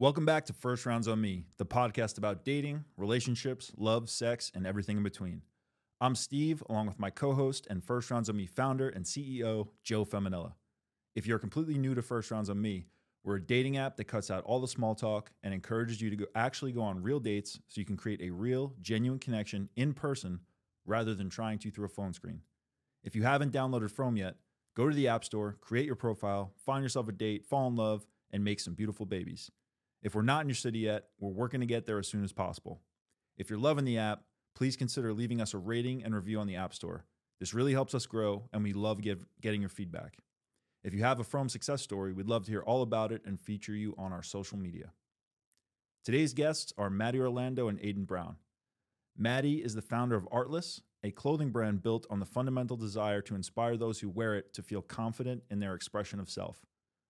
Welcome back to First Rounds on Me, the podcast about dating, relationships, love, sex, and everything in between. I'm Steve, along with my co host and First Rounds on Me founder and CEO, Joe Feminella. If you're completely new to First Rounds on Me, we're a dating app that cuts out all the small talk and encourages you to go, actually go on real dates so you can create a real, genuine connection in person rather than trying to through a phone screen. If you haven't downloaded Frome yet, go to the App Store, create your profile, find yourself a date, fall in love, and make some beautiful babies. If we're not in your city yet, we're working to get there as soon as possible. If you're loving the app, please consider leaving us a rating and review on the App Store. This really helps us grow, and we love get, getting your feedback. If you have a Frome success story, we'd love to hear all about it and feature you on our social media. Today's guests are Maddie Orlando and Aidan Browne. Maddie is the founder of Artless, a clothing brand built on the fundamental desire to inspire those who wear it to feel confident in their expression of self.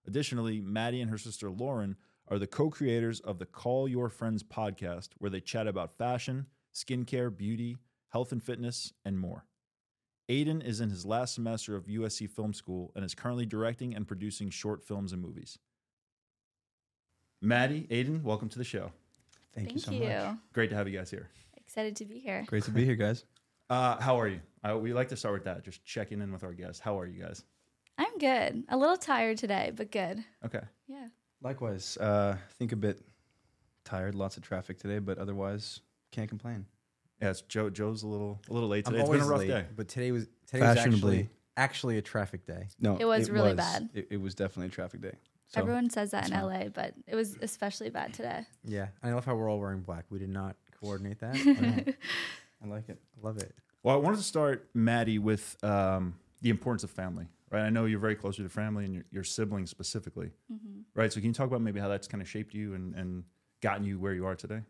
Additionally, Maddie and her sister Lauren are the co creators of the Call Your Friends podcast, where they chat about fashion, skincare, beauty, health and fitness, and more. Aidan is in his last semester of USC Film School and is currently directing and producing short films and movies. Maddie, Aidan, welcome to the show. Thank, you so much. Great to have you guys here. Excited to be here. Great to be here, guys. Uh, how are you? Uh, we like to start with that, just checking in with our guests. How are you guys? I'm good. A little tired today, but good. Okay. Yeah. Likewise, uh, I think a bit tired. Lots of traffic today, but otherwise can't complain. Yes, Joe. Joe's a little a little late I'm today. It's been a rough late, day. but today was today was Fashionably. actually actually a traffic day. No, It was really bad. It, it was definitely a traffic day. So Everyone says that in that's fine. LA, but it was especially bad today. Yeah, I love how we're all wearing black. We did not coordinate that. I like it. I love it. Well, I wanted to start, Maddie, with um, the importance of family. Right. I know you're very close to your family and your, your siblings specifically. hmm Right. So can you talk about maybe how that's kind of shaped you and, and gotten you where you are today?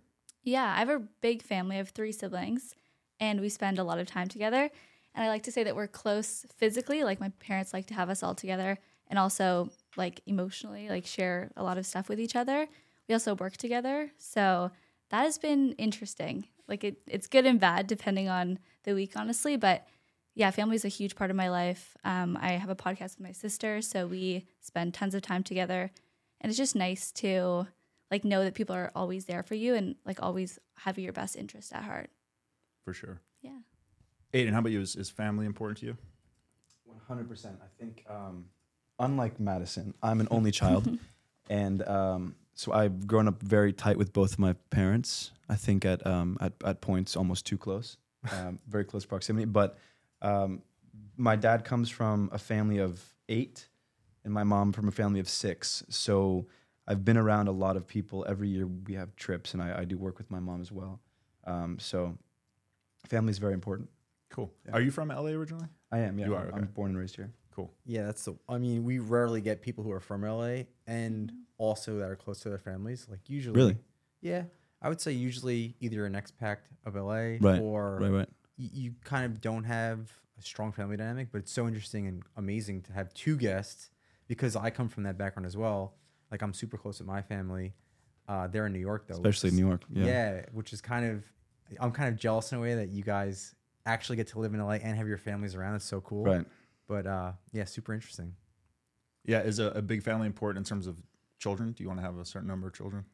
Yeah, I have a big family. I have three siblings, and we spend a lot of time together. And I like to say that we're close physically. Like my parents like to have us all together, and also like emotionally, like share a lot of stuff with each other. We also work together, so that has been interesting. Like it, it's good and bad depending on the week, honestly. But yeah, family is a huge part of my life. Um, I have a podcast with my sister, so we spend tons of time together, and it's just nice to like know that people are always there for you and like always have your best interest at heart. For sure. Yeah. Aidan, how about you? Is, is family important to you? One hundred percent. I think, um, unlike Madison, I'm an only child, and um, so I've grown up very tight with both my parents. I think at um, at at points almost too close, um, very close proximity. But um, my dad comes from a family of eight, and my mom from a family of six. So I've been around a lot of people. Every year we have trips, and I, I do work with my mom as well. Um, so family is very important. Cool. Yeah. Are you from LA originally? I am. Yeah, You are, I'm- okay. I'm born and raised here. Cool. Yeah, that's the. I mean, we rarely get people who are from LA and also that are close to their families. Like usually, Really? Yeah, I would say usually either an expat of LA Right, or Right, right. Y- you kind of don't have a strong family dynamic. But it's so interesting and amazing to have two guests because I come from that background as well. Like I'm super close with my family. Uh, they're in New York though, Especially is- New York. Yeah. Yeah. which is kind of I'm kind of jealous in a way that you guys actually get to live in LA and have your families around. It's so cool. Right. But uh, yeah, super interesting. Yeah. Is a, a big family important in terms of children? Do you want to have a certain number of children?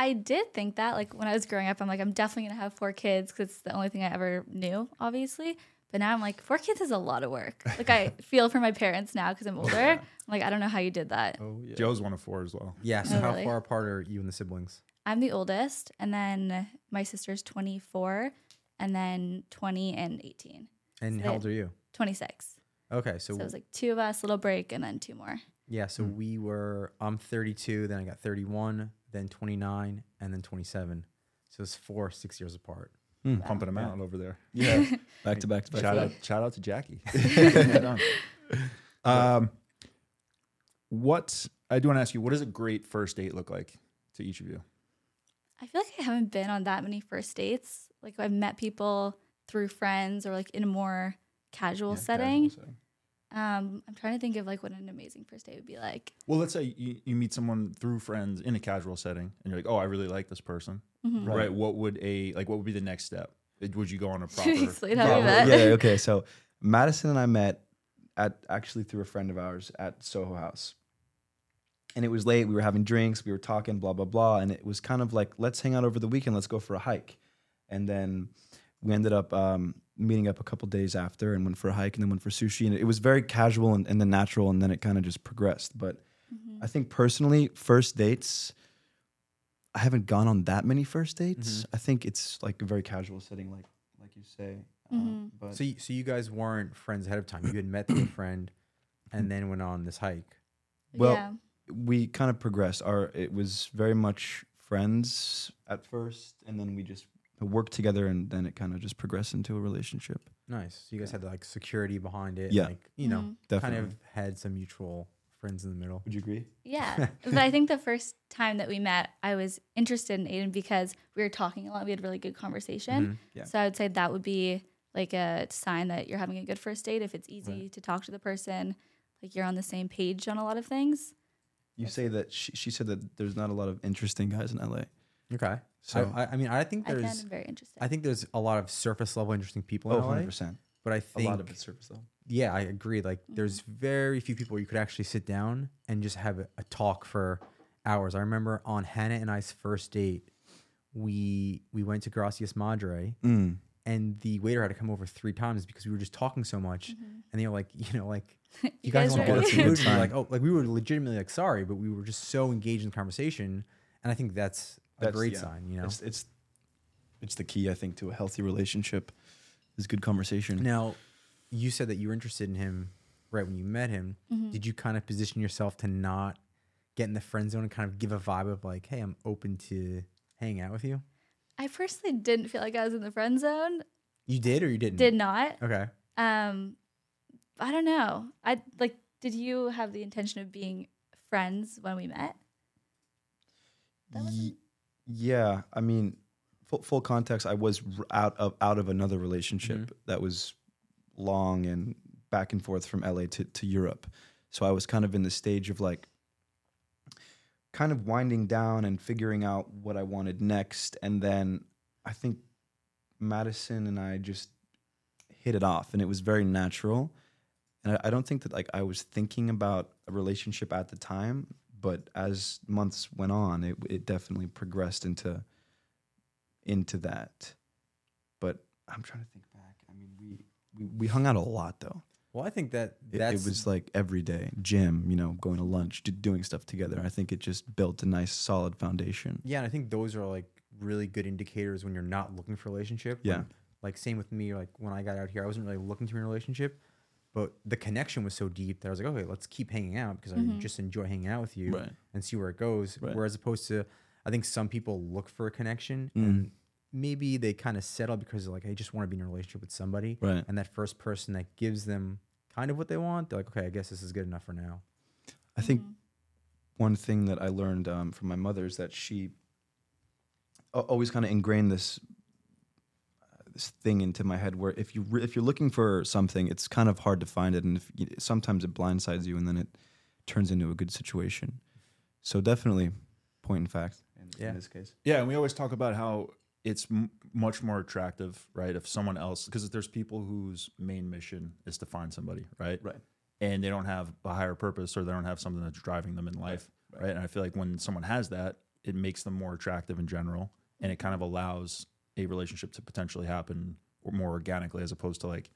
I did think that like when I was growing up, I'm like, I'm definitely going to have four kids because it's the only thing I ever knew, obviously. But now I'm like, four kids is a lot of work. Like I feel for my parents now because I'm older. I'm like, I don't know how you did that. Oh yeah. Joe's one of four as well. Yeah. So Oh, how really? far apart are you and the siblings? I'm the oldest, and then my sister's 24, and then 20 and 18. And So how old are you? 26. Okay, So, so, it was like two of us, little break, and then two more. yeah, so Hmm. we were. I'm 32, then I got 31, then 29, and then 27. So it's four, six years apart. Mm. Pumping them Yeah. out over there. Yeah. back to back to back. Shout to out, shout out to Jackie. Um, what I do want to ask you, what does a great first date look like to each of you? I feel like I haven't been on that many first dates. Like I've met people through friends or like in a more casual Yeah, setting. casual setting. Um, I'm trying to think of like what an amazing first date would be like. Well, let's say you, you meet someone through friends in a casual setting, and you're like, "Oh, I really like this person." Mhm. Right. Right. What would a like? What would be the next step? Would you go on a proper? Seriously, how we Yeah, met. yeah, okay. So Madison and I met at actually through a friend of ours at Soho House. and it was late. We were having drinks, we were talking, blah blah blah, and it was kind of like, let's hang out over the weekend. Let's go for a hike, and then we ended up um, meeting up a couple days after and went for a hike, and then went for sushi, and it was very casual and, and then natural, and then it kind of just progressed. But Mhm. I think personally, first dates. I haven't gone on that many first dates. I think it's like a very casual setting, like like you say. Um, Mhm. but So, you, so you guys weren't friends ahead of time. You had met through a friend, and then went on this hike. Well, yeah. we kind of progressed. Our it was very much friends at first, and then we just worked together, and then it kind of just progressed into a relationship. Nice. So you guys had like security behind it. Yeah. Like you know, Mhm. Definitely. kind of had some mutual friends in the middle. Would you agree? Yeah. but I think the first time that we met, I was interested in Aidan because we were talking a lot. We had really good conversation. Mhm. Yeah. So I would say that would be like a sign that you're having a good first date if it's easy to talk to the person, like you're on the same page on a lot of things. You say that she, she said that there's not a lot of interesting guys in LA. Okay. So I, I, I mean, I think I there's, found him very interesting. I think there's a lot of surface level interesting people oh, LA, 100 percent. but I A think a lot of it's surface level. yeah, I agree. Like, Mm-hmm. there's very few people you could actually sit down and just have a, a talk for hours. I remember on Hannah and I's first date, we we went to Gracias Madre, Mm. and the waiter had to come over three times because we were just talking so much, Mhm. and they were like, you know, like you, you guys, want to ready? order That's a food? And we were sign. like, oh, like we were legitimately like sorry, but we were just so engaged in the conversation, and I think that's a great yeah. sign. You know. It's it's it's the key, I think, to a healthy relationship. Is good conversation. Now, you said that you were interested in him right when you met him. Mhm. Did you kind of position yourself to not get in the friend zone and kind of give a vibe of like, hey, I'm open to hanging out with you? I personally didn't feel like I was in the friend zone. You did or you didn't? Did not. Okay. Um, I don't know. I like. Did you have the intention of being friends when we met? That was Ye- yeah, I mean, full, full context. I was out of out of another relationship mm-hmm. that was long and back and forth from LA to to Europe. So I was kind of in the stage of like, kind of winding down and figuring out what I wanted next. And then I think Madison and I just hit it off, and it was very natural. And I, I don't think that like I was thinking about a relationship at the time, but as months went on, it it definitely progressed into into that. But I'm trying to think back. I mean, we we, we hung out a lot though. Well, I think that It, it was like every day, gym, you know, going to lunch, do, doing stuff together. I think it just built a nice, solid foundation. yeah, and I think those are like really good indicators when you're not looking for a relationship. Yeah. When- like same with me. Like when I got out here, I wasn't really looking to be in a relationship, but the connection was so deep that I was like, okay, let's keep hanging out because I Mhm. just enjoy hanging out with you. Right. and see where it goes. Right. Whereas opposed to, I think some people look for a connection Mm. and maybe they kind of settle because they're like, I just want to be in a relationship with somebody. Right. And that first person that gives them kind of what they want, they're like, okay, I guess this is good enough for now. I think Mhm. one thing that I learned um, from my mother is that she always kind of ingrained this this thing into my head where if you re- if you're looking for something, it's kind of hard to find it, and if you, sometimes it blindsides you, and then it turns into a good situation. So definitely, point in fact. In, Yeah. in this case, Yeah, and we always talk about how it's m- much more attractive, right? If someone else, because there's people whose main mission is to find somebody, right? Right. And they don't have a higher purpose or they don't have something that's driving them in life, right? right. And I feel like when someone has that, it makes them more attractive in general, and it kind of allows a relationship to potentially happen or more organically as opposed to like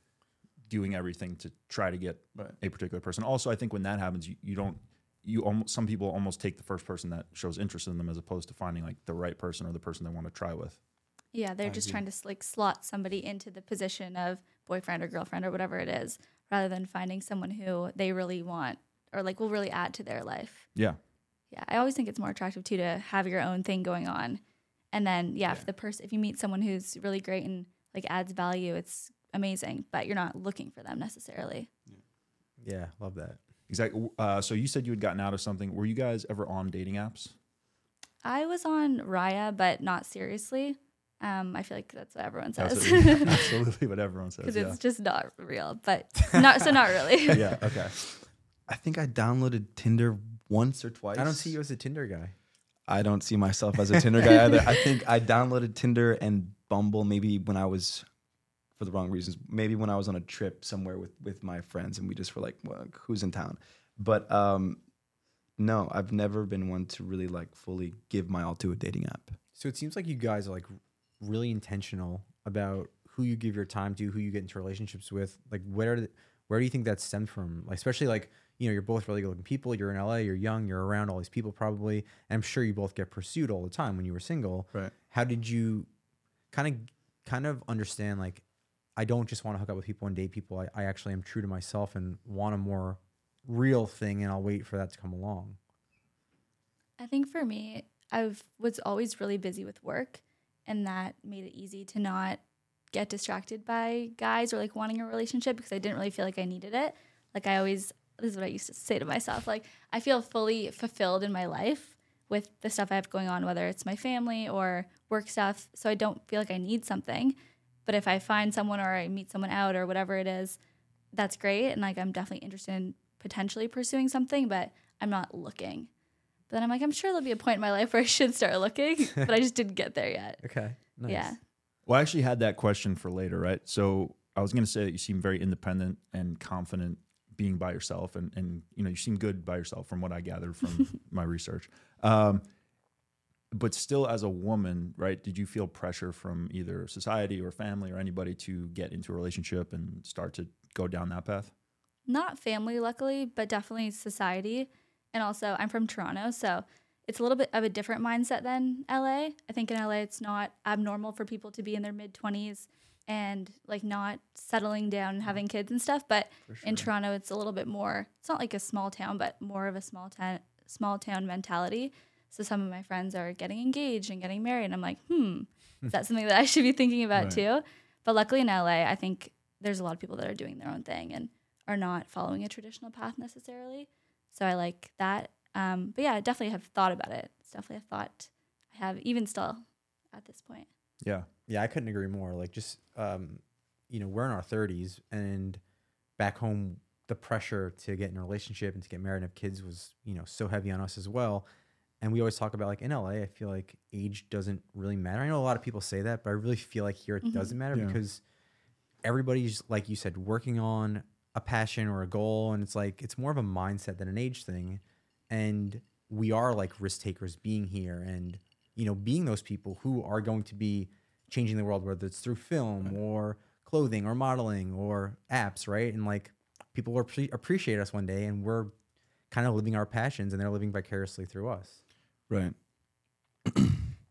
doing everything to try to get Right. a particular person. Also, I think when that happens, you, you don't you almost some people almost take the first person that shows interest in them as opposed to finding like the right person or the person they want to try with. Yeah, they're I just agree. trying to like slot somebody into the position of boyfriend or girlfriend or whatever it is, rather than finding someone who they really want or like will really add to their life. Yeah. Yeah, I always think it's more attractive too to have your own thing going on, and then yeah, Yeah. if the person if you meet someone who's really great and like adds value, it's amazing. But you're not looking for them necessarily. Yeah, love that. Exactly. Uh, so you said you had gotten out of something. Were you guys ever on dating apps? I was on Raya, but not seriously. Um, I feel like that's what everyone says That's what- absolutely what everyone says. because Yeah. it's just not real. But not so not really. yeah. Okay. I think I downloaded Tinder once or twice. I don't see you as a Tinder guy. I don't see myself as a Tinder guy either. I think I downloaded Tinder and Bumble maybe when I was for the wrong reasons. Maybe when I was on a trip somewhere with with my friends and we just were like, well, who's in town? But um no, I've never been one to really like fully give my all to a dating app. So it seems like you guys are like really intentional about who you give your time to, who you get into relationships with. Like where where do you think that stemmed from? Like especially like you know you're both really good looking people. You're in LA. You're young. You're around all these people probably. And I'm sure you both get pursued all the time when you were single. Right. How did you kind of kind of understand like I don't just want to hook up with people and date people. I, I actually am true to myself and want a more real thing, and I'll wait for that to come along. I think for me, I was always really busy with work, and that made it easy to not get distracted by guys or like wanting a relationship because I didn't really feel like I needed it. Like I always, this is what I used to say to myself. Like I feel fully fulfilled in my life with the stuff I have going on, whether it's my family or work stuff. So I don't feel like I need something. But if I find someone or I meet someone out or whatever it is, that's great. And like I'm definitely interested in potentially pursuing something, but I'm not looking. But then I'm like, I'm sure there'll be a point in my life where I should start looking, but I just didn't get there yet. Okay. Nice. Yeah. Well, I actually had that question for later, right? So I was going to say that you seem very independent and confident being by yourself, and and you know you seem good by yourself from what I gathered from my research. Um, but still, as a woman, right? Did you feel pressure from either society or family or anybody to get into a relationship and start to go down that path? Not family, luckily, but definitely society. And also, I'm from Toronto, so it's a little bit of a different mindset than LA. I think in LA, it's not abnormal for people to be in their mid 20s and like not settling down and having kids and stuff. But in Toronto, it's a little bit more. It's not like a small town, but more of a small town small town mentality. So some of my friends are getting engaged and getting married, and I'm like, hmm, is that something that I should be thinking about Right. too? But luckily in LA, I think there's a lot of people that are doing their own thing and are not following a traditional path necessarily. So I like that. Um, but yeah, I definitely have thought about it. It's definitely a thought I have even still at this point. Yeah, Yeah, I couldn't agree more. Like just um, you know, we're in our thirties and back home the pressure to get in a relationship and to get married and have kids was, you know, so heavy on us as well. And we always talk about like in LA, I feel like age doesn't really matter. I know a lot of people say that, but I really feel like here it Mhm. doesn't matter Yeah. because everybody's like you said, working on a passion or a goal and it's like it's more of a mindset than an age thing. And we are like risk takers being here and you know, being those people who are going to be changing the world, whether it's through film or clothing or modeling or apps, right? And like people will appre- appreciate us one day, and we're kind of living our passions, and they're living vicariously through us. Right.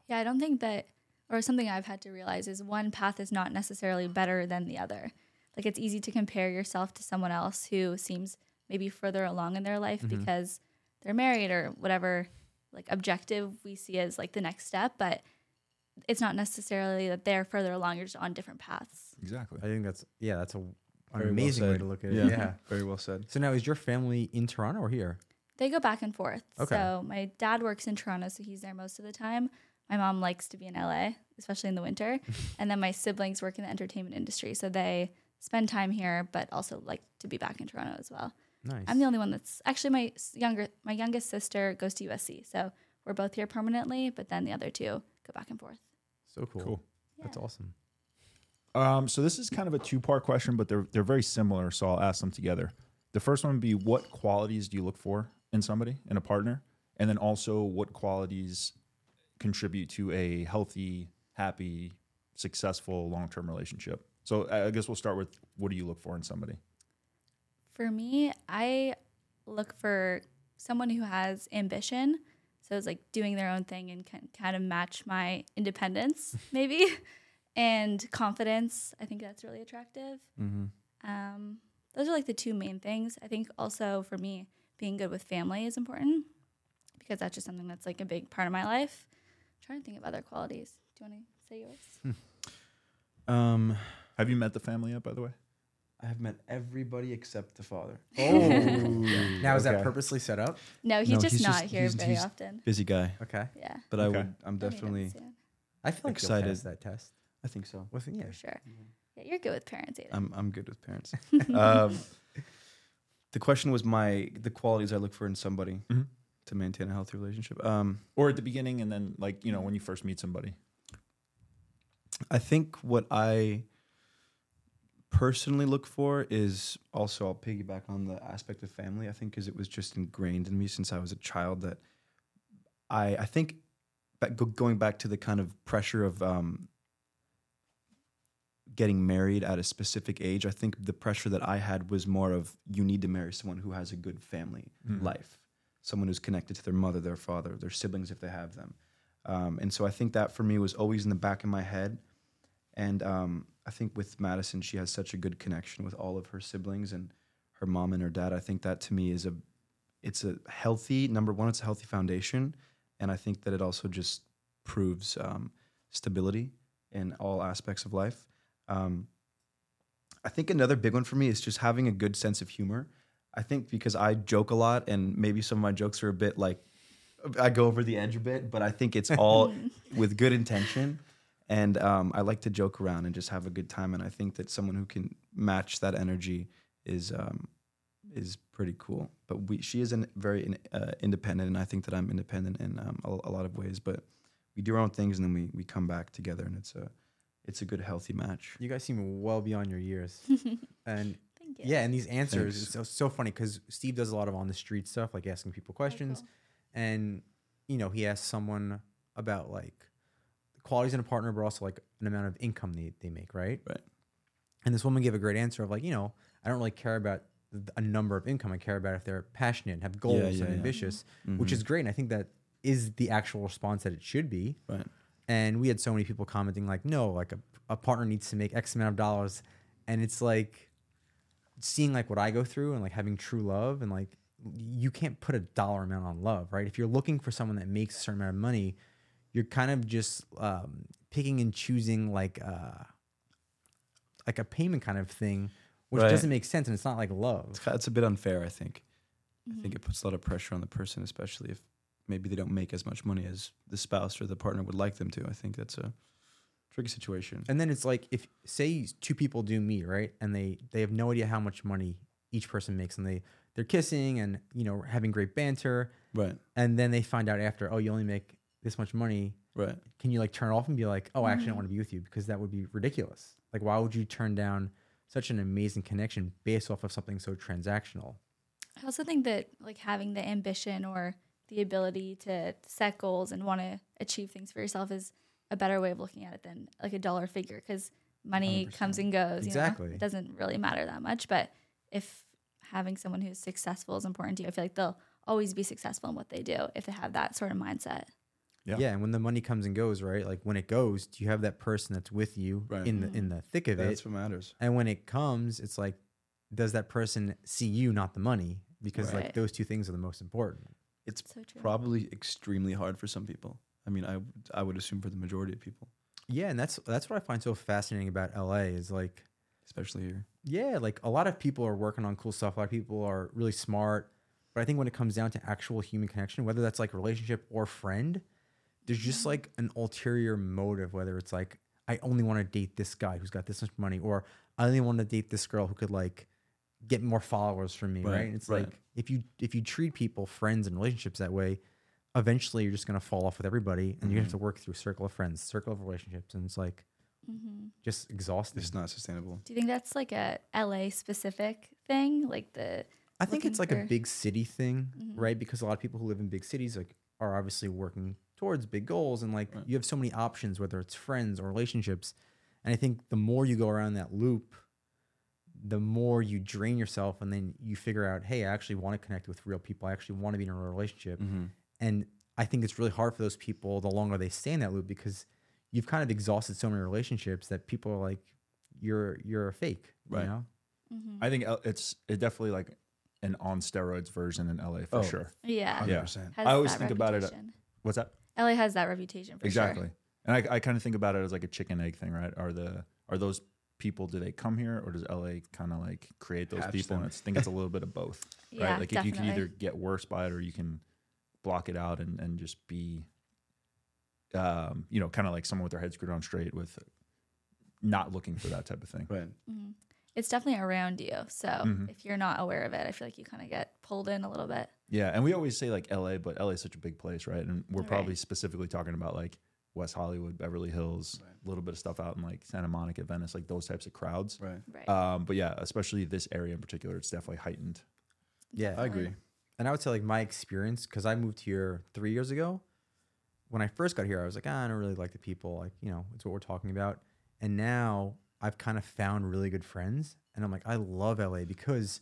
Yeah, I don't think that, or something I've had to realize is one path is not necessarily better than the other. Like it's easy to compare yourself to someone else who seems maybe further along in their life Mhm. because they're married or whatever like objective we see as like the next step, but it's not necessarily that they're further along. You're just on different paths. exactly. I think that's yeah, that's a, an Very well amazing way said. to look at it. Yeah. Yeah. Very well said. So now, is your family in Toronto or here? They go back and forth. Okay. So my dad works in Toronto, so he's there most of the time. My mom likes to be in LA, especially in the winter. and then my siblings work in the entertainment industry, so they spend time here, but also like to be back in Toronto as well. Nice. I'm the only one that's actually my younger, my youngest sister goes to USC, so we're both here permanently. But then the other two go back and forth. so cool. Cool. That's awesome. Um, so this is kind of a two-part question, but they're they're very similar. So I'll ask them together. The first one would be, what qualities do you look for in somebody, in a partner, and then also what qualities contribute to a healthy, happy, successful long-term relationship. So I I guess we'll start with, what do you look for in somebody? For me, I look for someone who has ambition. So it's like doing their own thing and can kind of match my independence, maybe, and confidence. I think that's really attractive. Mm-hmm. Um, those are like the two main things. I think also for me, being good with family is important because that's just something that's like a big part of my life. I'm trying to think of other qualities. Do you want to say yours? Um, Have you met the family yet, by the way? I have met everybody except the father. Oh, now is that Okay. purposely set up? No, he's No, just he's not just- here he's- very he's- often. Busy guy, Okay, Yeah. but I Okay. would. I'm I'll meet him definitely. I feel like Excited. you'll pass that test. I think so. With yeah, for sure. Yeah, you're good with parents, Aidan. I'm I'm good with parents. um, the question was my the qualities I look for in somebody Mhm. to maintain a healthy relationship. Um, Or at the beginning, and then like you know when you first meet somebody. I think what I personally look for is also I'll piggyback on the aspect of family. I think because it was just ingrained in me since I was a child that I I think going back to the kind of pressure of um, getting married at a specific age. I think the pressure that I had was more of you need to marry someone who has a good family Mhm. life, someone who's connected to their mother, their father, their siblings if they have them. Um, and so I think that for me was always in the back of my head. And um, I think with Madison, she has such a good connection with all of her siblings and her mom and her dad. I think that to me is a, it's a healthy number one. It's a healthy foundation, and I think that it also just proves um, stability in all aspects of life. Um, I think another big one for me is just having a good sense of humor. I think because I joke a lot, and maybe some of my jokes are a bit like I go over the edge a bit, but I think it's all with good intention. And um, I like to joke around and just have a good time. And I think that someone who can match that energy is um, is pretty cool. But we, she is an, very in, uh, independent, and I think that I'm independent in um, a, a lot of ways. But we do our own things, and then we, we come back together, and it's a it's a good, healthy match. You guys seem well beyond your years. and Thank you. yeah, and these answers, Thanks. it's so, so funny because Steve does a lot of on the street stuff, like asking people questions. cool. And, you know, he asked someone about like qualities in a partner, but also like an amount of income they, they make, right? Right. And this woman gave a great answer of like, you know, I don't really care about a number of income. I care about if they're passionate, and have goals, yeah, and yeah. ambitious, which Mhm. is great. And I think that is the actual response that it should be. right. And we had so many people commenting like, no, like a, a partner needs to make X amount of dollars. And it's like seeing like what I go through and like having true love and like you can't put a dollar amount on love, right? If you're looking for someone that makes a certain amount of money, you're kind of just um, picking and choosing like uh, like a payment kind of thing, which Right. doesn't make sense and it's not like love. It's, it's a bit unfair, I think. I Mm-hmm. think it puts a lot of pressure on the person, especially if maybe they don't make as much money as the spouse or the partner would like them to. I think that's a tricky situation. And then it's like if say two people do meet, right? And they they have no idea how much money each person makes and they they're kissing and you know having great banter Right, and then they find out after, "Oh, you only make this much money." right. Can you like turn off and be like, "Oh, I actually don't Mhm. want to be with you" because that would be ridiculous. Like why would you turn down such an amazing connection based off of something so transactional? I also think that like having the ambition or the ability to set goals and want to achieve things for yourself is a better way of looking at it than like a dollar figure because money comes 100%. and goes. Exactly. You know? It doesn't really matter that much. But if having someone who's successful is important to you, I feel like they'll always be successful in what they do if they have that sort of mindset. Yeah. Yeah. and when the money comes and goes, right? Like when it goes, do you have that person that's with you Right. in the in the thick of it? That's what matters. And when it comes, it's like, does that person see you, not the money? Because like those two things are the most important. It's So true. probably extremely hard for some people. I mean, I would- I would assume for the majority of people, Yeah, and that's that's what I find so fascinating about LA is like, especially here. yeah, like a lot of people are working on cool stuff. A lot of people are really smart, but I think when it comes down to actual human connection, whether that's like relationship or friend, there's just like an ulterior motive. Whether it's like I only want to date this guy who's got this much money, or I only want to date this girl who could like get more followers from me, right? Right, It's right. like if you if you treat people, friends, and relationships that way, eventually you're just gonna fall off with everybody, and you're gonna have to work through circle of friends, circle of relationships, and it's like hmm just exhausting. It's not sustainable. Do you think that's like a LA specific thing? Like the I think it's like looking a big city thing, Mhm. right? Because a lot of people who live in big cities like are obviously working towards big goals, and like Right. you have so many options, whether it's friends or relationships. And I think the more you go around that loop, the more you drain yourself, and then you figure out, hey, I actually want to connect with real people. I actually want to be in a real relationship. Mm-hmm. And I think it's really hard for those people the longer they stay in that loop because you've kind of exhausted so many relationships that people are like, you're you're a fake, Right. You know? Mhm. I think L- it's it definitely like an on steroids version in LA for Oh. sure. yeah, Hundred Yeah. percent. has I always that think about it- What's that? LA has that reputation for exactly. sure. And I, I kind of think about it as like a chicken egg thing, right? Are the are those people do they come here or does LA kind of like create those Hatch people? them. And I think it's a little bit of both, Yeah, right? Like if you can either get worse by it or you can block it out and and just be, um, you know, kind of like someone with their head screwed on straight with not looking for that type of thing. Right. Mhm. It's definitely around you. So Mhm. if you're not aware of it, I feel like you kind of get pulled in a little bit. Yeah, and we always say like LA, but LA is such a big place, right? And we're Right. probably specifically talking about like West Hollywood, Beverly Hills, Right. a little bit of stuff out in like Santa Monica, Venice, like those types of crowds. Right. Right. Um, but yeah, especially this area in particular, it's definitely heightened. Yeah, I agree. And I would say like my experience, because I moved here three years ago. When I first got here, I was like, ah, I don't really like the people. Like, you know, it's what we're talking about. And now I've kind of found really good friends, and I'm like, I love LA because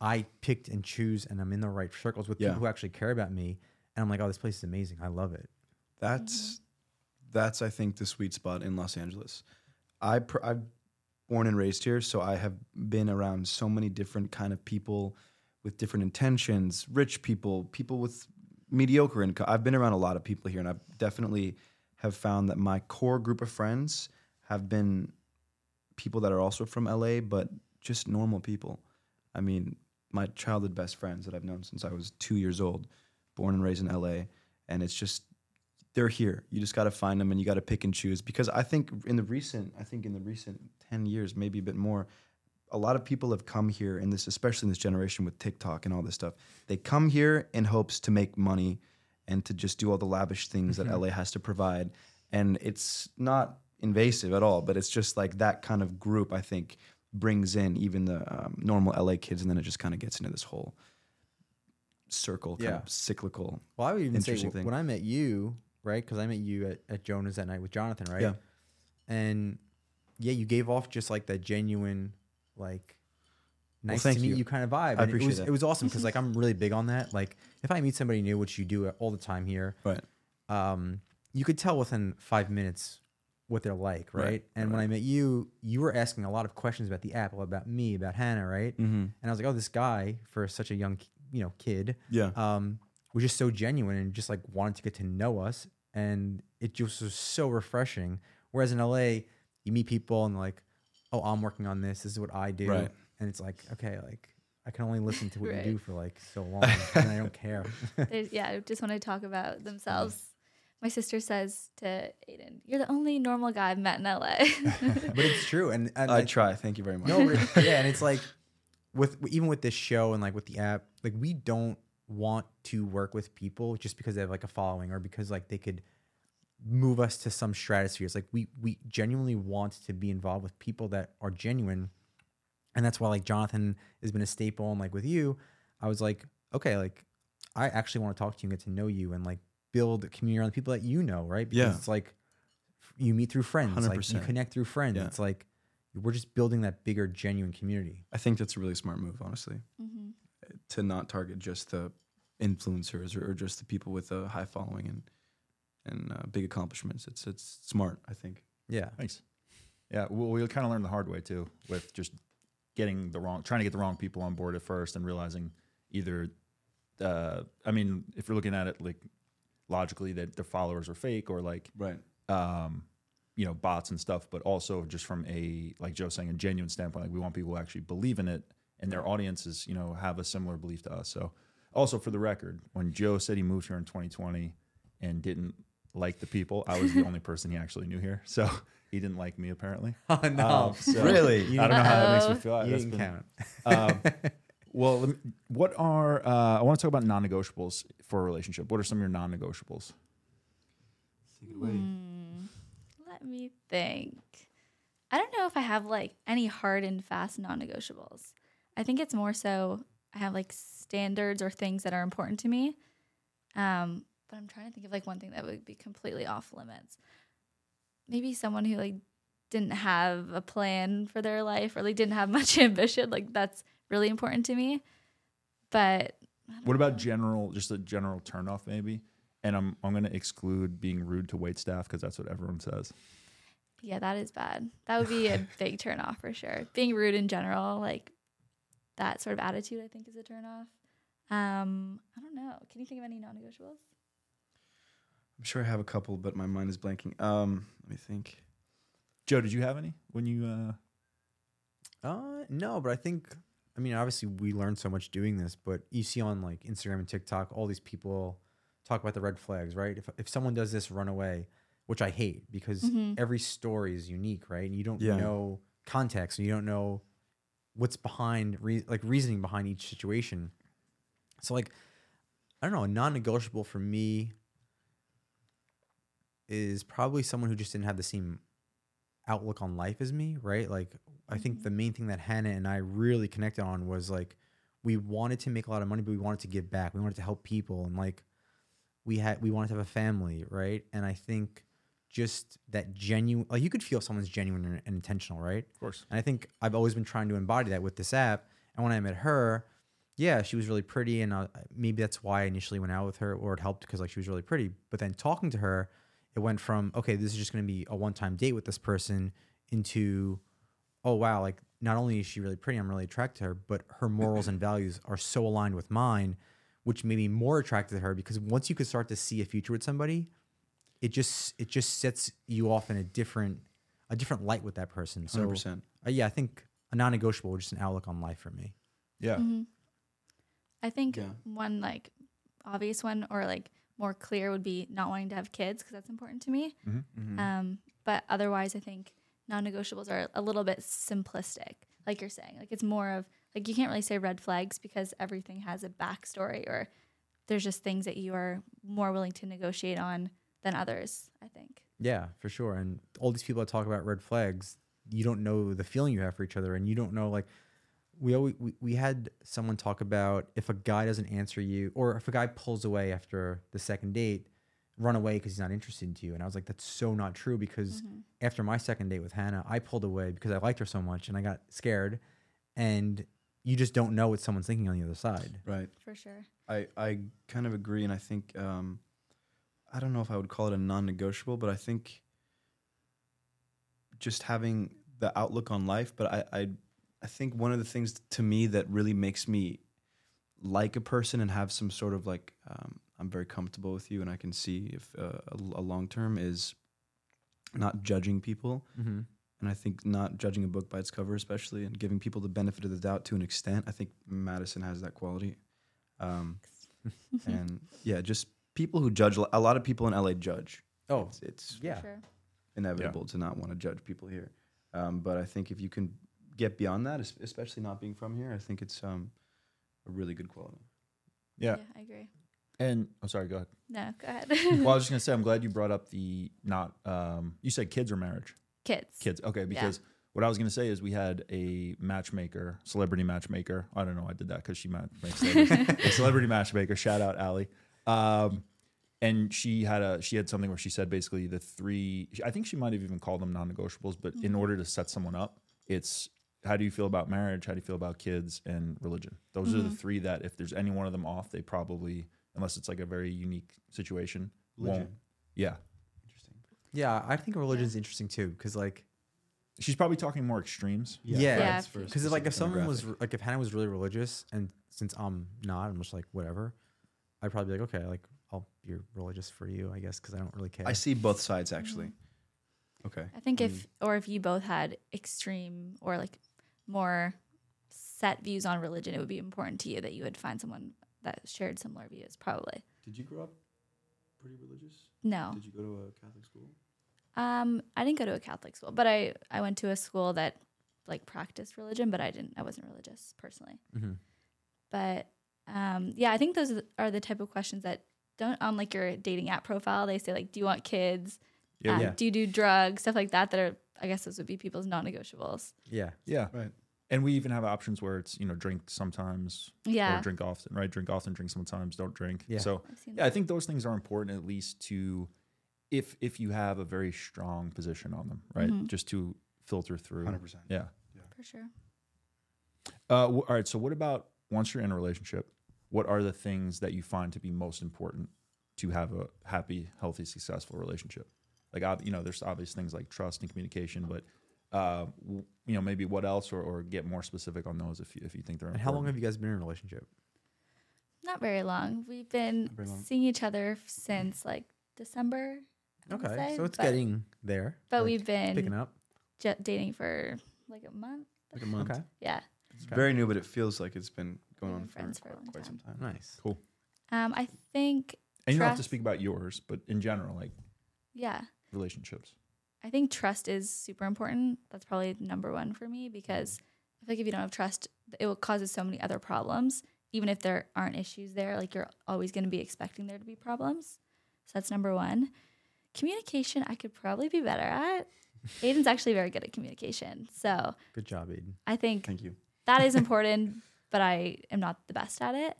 I picked and choose, and I'm in the right circles with Yeah. people who actually care about me. And I'm like, oh, this place is amazing. I love it. That's that's I think the sweet spot in Los Angeles. I pr- I'm born and raised here, so I have been around so many different kind of people with different intentions, rich people, people with mediocre income. I've been around a lot of people here, and I've definitely have found that my core group of friends have been people that are also from LA, but just normal people. I mean, my childhood best friends that I've known since I was two years old, born and raised in LA, and it's just they're here. You just got to find them and you got to pick and choose because I think in the recent, I think in the recent 10 years, maybe a bit more, a lot of people have come here in this, especially in this generation with TikTok and all this stuff. They come here in hopes to make money and to just do all the lavish things that mm-hmm. LA has to provide. And it's not invasive at all, but it's just like that kind of group, I think, brings in even the um, normal LA kids. And then it just kind of gets into this whole circle, kind Yeah. of cyclical. Well, I would even say when I met you, right? Because I met you at, at Jonah's that night with Jonathan, right? Yeah. And yeah, you gave off just like that genuine, like, Well, nice thank to meet you. you. kind of vibe. I And appreciate it was, that. It was awesome because like I'm really big on that. Like if I meet somebody new, which you do all the time here, Right. um, you could tell within five minutes what they're like, right? Right, And when I met you, you were asking a lot of questions about the app, about me, about Hannah, right? Mm-hmm. And I was like, oh, this guy for such a young, you know, kid, Yeah. um, was just so genuine and just like wanted to get to know us. And it just was so refreshing. Whereas in LA, you meet people and like, oh, I'm working on this. This is what I do. Right. And it's like, okay, like I can only listen to what Right. you do for like so long and I don't care. They, yeah, just want to talk about themselves. My sister says to Aidan, "You're the only normal guy I've met in LA." but it's true. And, and I like, try. Thank you very much. No, yeah, and it's like with even with this show and like with the app, like we don't want to work with people just because they have like a following or because like they could move us to some stratosphere. It's like we we genuinely want to be involved with people that are genuine, and that's why like Jonathan has been a staple. And like with you, I was like, okay, like I actually want to talk to you and get to know you and like build a community around the people that you know, right? Because Yeah. it's like you meet through friends, like you connect through friends. Yeah. It's like we're just building that bigger, genuine community. I think that's a really smart move, honestly, hmm to not target just the influencers or, or just the people with a high following and and uh, big accomplishments. It's it's smart, I think. Yeah. Thanks. Yeah, well, we kind of learned the hard way too with just getting the wrong, trying to get the wrong people on board at first, and realizing either, uh, I mean, if you're looking at it like logically, that their followers are fake or like, Right. um, you know, bots and stuff, but also just from a like Joe saying a genuine standpoint, like we want people who actually believe in it, and their audiences, you know, have a similar belief to us. So, also for the record, when Joe said he moved here in 2020 and didn't like the people, I was the only person he actually knew here. So he didn't like me apparently. Oh no. Um, so- Really? I don't know how that makes me feel. You That's didn't been- count. um, well, what are uh, I want to talk about non-negotiables for a relationship? What are some of your non-negotiables? Hmm. Let me think. I don't know if I have like any hard and fast non-negotiables. I think it's more so I have like standards or things that are important to me. Um, but I'm trying to think of like one thing that would be completely off limits. Maybe someone who like didn't have a plan for their life or like didn't have much ambition. Like that's really important to me. But What about know. general, just a general turnoff maybe? And I'm I'm going to exclude being rude to wait staff because that's what everyone says. Yeah, that is bad. That would be a big turn off for sure. Being rude in general, like that sort of attitude, I think is a turn off. Um, I don't know. Can you think of any non negotiables? I'm sure I have a couple, but my mind is blanking. Um, let me think. Joe, did you have any when you? Uh, Uh, no, but I think I mean obviously we learn so much doing this, but you see on like Instagram and TikTok all these people talk about the red flags, right? If if someone does this, run away, which I hate because Mhm. every story is unique, right? And you don't Yeah. know context, and you don't know what's behind re- like reasoning behind each situation. So like I don't know, a non-negotiable for me is probably someone who just didn't have the same outlook on life as me, right? Like I think the main thing that Hannah and I really connected on was like we wanted to make a lot of money, but we wanted to give back. We wanted to help people and like we had we wanted to have a family, right? And I think just that genuine like you could feel someone's genuine and, and intentional, right? Of course. And I think I've always been trying to embody that with this app. And when I met her, yeah, she was really pretty, and uh, maybe that's why I initially went out with her, or it helped because like she was really pretty. But then talking to her, it went from okay, this is just going to be a one-time date with this person into oh wow, like not only is she really pretty, I'm really attracted to her, but her morals and values are so aligned with mine, which made me more attracted to her because once you could start to see a future with somebody, it just it just sets you off in a different a different light with that person. So 100%. uh, yeah, I think a non-negotiable, just an outlook on life for me. Yeah. Mhm. I think Yeah. one like obvious one or like more clear would be not wanting to have kids because that's important to me. Mhm. Um, but otherwise, I think non-negotiables are a little bit simplistic, like you're saying. Like it's more of like you can't really say red flags because everything has a backstory, or there's just things that you are more willing to negotiate on than others. I think. Yeah, for sure. And all these people that talk about red flags, you don't know the feeling you have for each other, and you don't know like we always we, we had someone talk about if a guy doesn't answer you, or if a guy pulls away after the second date, run away because he's not interested in you. And I was like, that's so not true because Mhm. after my second date with Hannah, I pulled away because I liked her so much and I got scared. And you just don't know what someone's thinking on the other side. Right. For sure. I, I kind of agree, and I think um, I don't know if I would call it a non-negotiable, but I think just having the outlook on life. But I, I I think one of the things to me that really makes me like a person and have some sort of like um, I'm very comfortable with you, and I can see if uh, a, a long term is not judging people. Mm-hmm. And I think not judging a book by its cover, especially, and giving people the benefit of the doubt to an extent. I think Madison has that quality. Um, and yeah, just people who judge. A lot of people in LA judge. Oh, It's, it's yeah. For sure. inevitable to not want to judge people here. Um, but I think if you can get beyond that, especially not being from here, I think it's um, a really good quality. Yeah. I agree. And I'm sorry, go ahead. No, go ahead. Well, I was just gonna say, I'm glad you brought up the not. Um, you said kids or marriage? Kids. Kids. Okay, because what I was gonna say is we had a matchmaker, celebrity matchmaker. I don't know. I did that because she ma- makes a celebrity matchmaker. Shout out Allie. Um, and she had a she had something where she said basically the three. I think she might have even called them non-negotiables. But in Mhm. order to set someone up, it's how do you feel about marriage? How do you feel about kids and religion? Those are the Mhm. three that if there's any one of them off, they probably unless it's like a very unique situation. Won't. Religion. Yeah. Interesting. Yeah, I think religion religion's interesting too because like She's probably talking more extremes. Yeah. Yeah, that's for for because like if someone was demographic. like if Hannah was really religious and since I'm not, I'm just like whatever. I'd probably be like okay, like I'll be religious for you, I guess, because I don't really care. I see both sides actually. Mm-hmm. Okay. I think if or if you both had extreme or like more set views on religion, it would be important to you that you would find someone that shared similar views. Probably Did you grow up pretty religious? no. Did you go to a Catholic school? Um, I didn't go to a Catholic school, but I I went to a school that like practiced religion, but I didn't. I wasn't religious personally. Mhm. But um, yeah, I think those are the- are the type of questions that don't on like your dating app profile. They say like, do you want kids? Yeah, Um, yeah. Do you do drugs? Stuff like that. That are I guess those would be people's non-negotiables. yeah, Yeah. Right. And we even have options where it's, you know, drink sometimes Yeah, or drink often, right? Drink often, drink sometimes, don't drink. Yeah. So yeah, I think those things are important at least to if if you have a very strong position on them, right? Mhm. Just to filter through. Hundred percent. Yeah. for sure. Uh, wh- all right. So what about once you're in a relationship, what are the things that you find to be most important to have a happy, healthy, successful relationship? Like, you know, there's obvious things like trust and communication, but uh, you know, maybe what else, or, or get more specific on those if you, if you think they're. And how long have you guys been in a relationship? Not very long. We've been long. seeing each other since like December. I Okay, say, so it's but, getting there. But like, we've been picking up. j- dating for like a month. Like a month. Okay, Yeah. It's Okay. very new, but it feels like it's been going We've on been for, friends for a quite, long quite some time. time. nice. Um, I think And you don't have to speak about yours, but in general, like yeah. relationships. I think trust is super important. That's probably number one for me because I feel like if you don't have trust, it will causes so many other problems. Even if there aren't issues there, like you're always going to be expecting there to be problems. So that's number one. Communication, I could probably be better at. Aidan's actually very good at communication. So Good job, Aidan. I think Thank you. that is important, but I am not the best at it.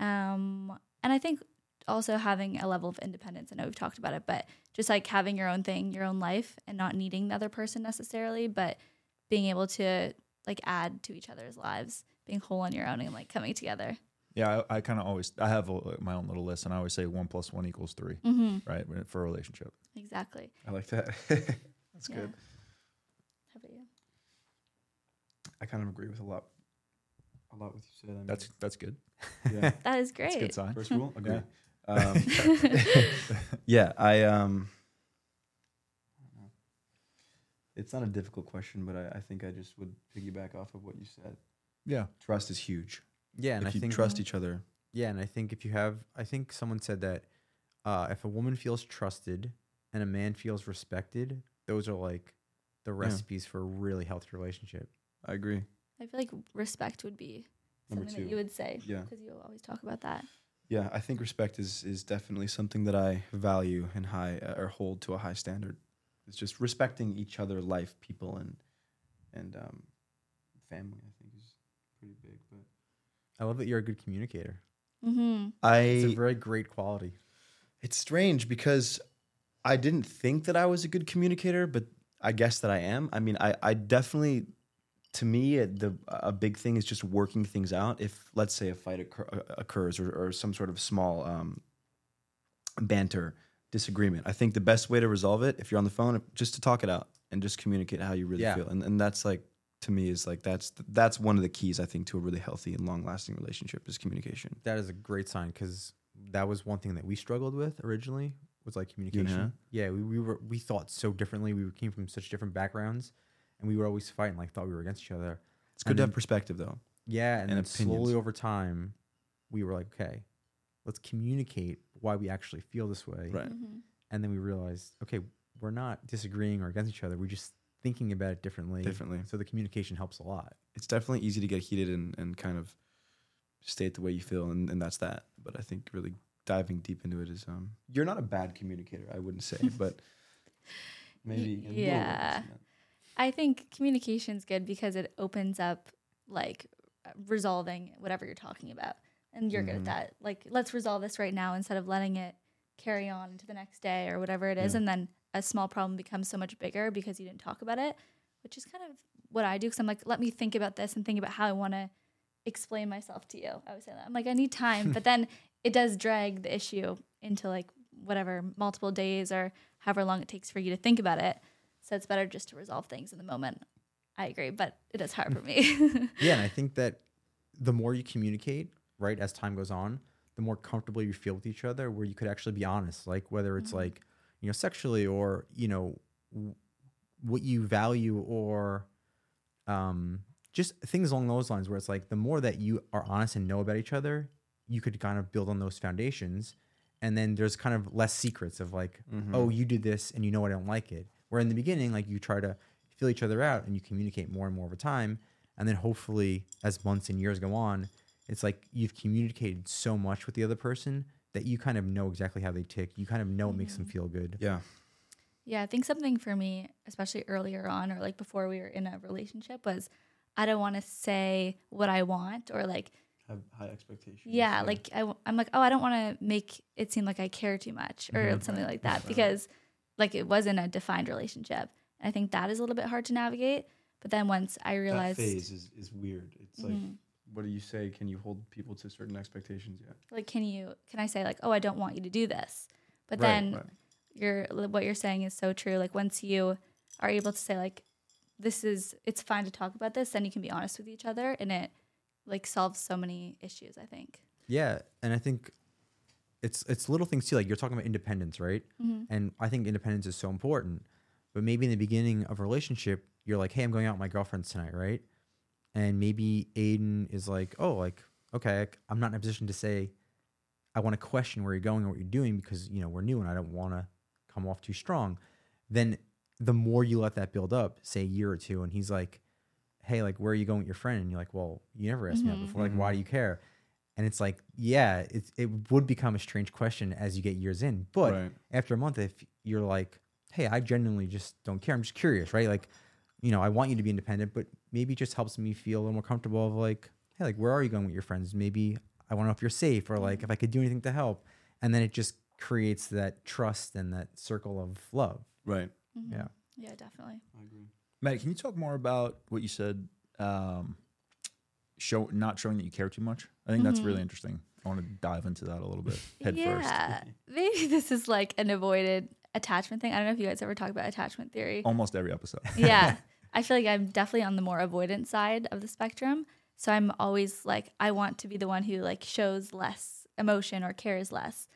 Um, and I think also having a level of independence. I know we've talked about it, but just like having your own thing, your own life, and not needing the other person necessarily, but being able to like add to each other's lives, being whole on your own, and like coming together. Yeah, I, I kind of always I have a, my own little list, and I always say one plus one equals 3 Mm-hmm. right, for a relationship. Exactly. I like that. That's Yeah. good. How about you? I kind of agree with a lot. A lot with you said. I mean, That's that's good. yeah. That is great. That's a great. good sign. First rule, agree. Yeah. Um, yeah, I um. I don't know. It's not a difficult question, but I, I think I just would piggyback off of what you said. Yeah, Trust is huge. Yeah, and if I you think trust each other, Yeah, and I think if you have, I think someone said that uh, if a woman feels trusted and a man feels respected, those are like the recipes for a really healthy relationship. I agree. I feel like respect would be Number something that two. you would say Yeah. because you always talk about that. Yeah, I think respect is is definitely something that I value and high uh, or hold to a high standard. It's just respecting each other, life, people, and and um, family. I think is pretty big. But I love that you're a good communicator. Mm-hmm. It's a I very great quality. it's strange because I didn't think that I was a good communicator, but I guess that I am. I mean, I I definitely. To me, the a big thing is just working things out. If let's say a fight occur, uh, occurs or, or some sort of small um, banter, disagreement, I think the best way to resolve it, if you're on the phone, just to talk it out and just communicate how you really Yeah. feel. And and that's like to me is like that's that's one of the keys I think to a really healthy and long lasting relationship is communication. That is a great sign because that was one thing that we struggled with originally was like You communication. Yeah, we, we were we thought so differently. We came from such different backgrounds, and we were always fighting like thought we were against each other. It's good And to then- have perspective though. Yeah, and, And then slowly opinions. over time, we were like, okay, let's communicate why we actually feel this way. Right. Mm-hmm. And then we realized, okay, we're not disagreeing or against each other. We're just thinking about it differently. Differently. So the communication helps a lot. It's definitely easy to get heated and, and kind of state the way you feel and, and that's that. But I think really diving deep into it is um you're not a bad communicator, I wouldn't say, but maybe a little bit yeah. Less than that. I think communication's good because it opens up like resolving whatever you're talking about. And you're good Mhm. at that. Like, let's resolve this right now instead of letting it carry on into the next day or whatever it is. Yeah. And then a small problem becomes so much bigger because you didn't talk about it, which is kind of what I do. Cause I'm like, let me think about this and think about how I want to explain myself to you. I would say that. I'm like, I need time. but then it does drag the issue into like whatever multiple days or however long it takes for you to think about it. So it's better just to resolve things in the moment. I agree, but it is hard for me. Yeah, and I think that the more you communicate, right, as time goes on, the more comfortable you feel with each other, where you could actually be honest, like whether it's Mhm. like, you know, sexually or, you know, w- what you value or um, just things along those lines, where it's like the more that you are honest and know about each other, you could kind of build on those foundations. And then there's kind of less secrets of like, Mhm. oh, you did this and you know I don't like it. Where in the beginning, like you try to feel each other out and you communicate more and more over time. And then hopefully, as months and years go on, it's like you've communicated so much with the other person that you kind of know exactly how they tick. You kind of know what makes them Mhm. feel good. Yeah. yeah, I think something for me, especially earlier on or like before we were in a relationship, was I don't want to say what I want or like, Have high expectations. yeah, like I, am like, oh, I don't want to make it seem like I care too much or Mhm. something like that Right. because like it wasn't a defined relationship. And I think that is a little bit hard to navigate. But then once I realized that realized, phase is, is weird. It's like Mhm. what do you say? Can you hold people to certain expectations? Yeah. like, can you, can I say like, oh, I don't want you to do this? But Right, then right. you're what you're saying is so true. Like once you are able to say like this is it's fine to talk about this, then you can be honest with each other and it like solves so many issues, I think. Yeah, and I think it's it's little things too. Like you're talking about independence, right? Mm-hmm. And I think independence is so important. But maybe in the beginning of a relationship, you're like, "Hey, I'm going out with my girlfriends tonight," right? And maybe Aidan is like, "Oh, like okay, I'm not in a position to say I want to question where you're going or what you're doing because you know we're new and I don't want to come off too strong." Then the more you let that build up, say a year or two, and he's like, "Hey, like where are you going with your friend?" And you're like, "Well, you never asked me that Mhm. before. Like, why do you care?" And it's like, yeah, it, it would become a strange question as you get years in. But Right. after a month, if you're like, hey, I genuinely just don't care, I'm just curious, right? Like, you know, I want you to be independent, but maybe it just helps me feel a little more comfortable of like, hey, like, where are you going with your friends? Maybe I want to know if you're safe or like if I could do anything to help. And then it just creates that trust and that circle of love. Right. Mhm. Yeah. Yeah, definitely. I agree. Matt, can you talk more about what you said? Um, show not showing that you care too much. I think that's Mhm. really interesting. I want to dive into that a little bit head first. yeah, maybe this is like an avoided attachment thing. I don't know if you guys ever talk about attachment theory. Almost every episode. yeah. I feel like I'm definitely on the more avoidant side of the spectrum. So I'm always like, I want to be the one who like shows less emotion or cares less,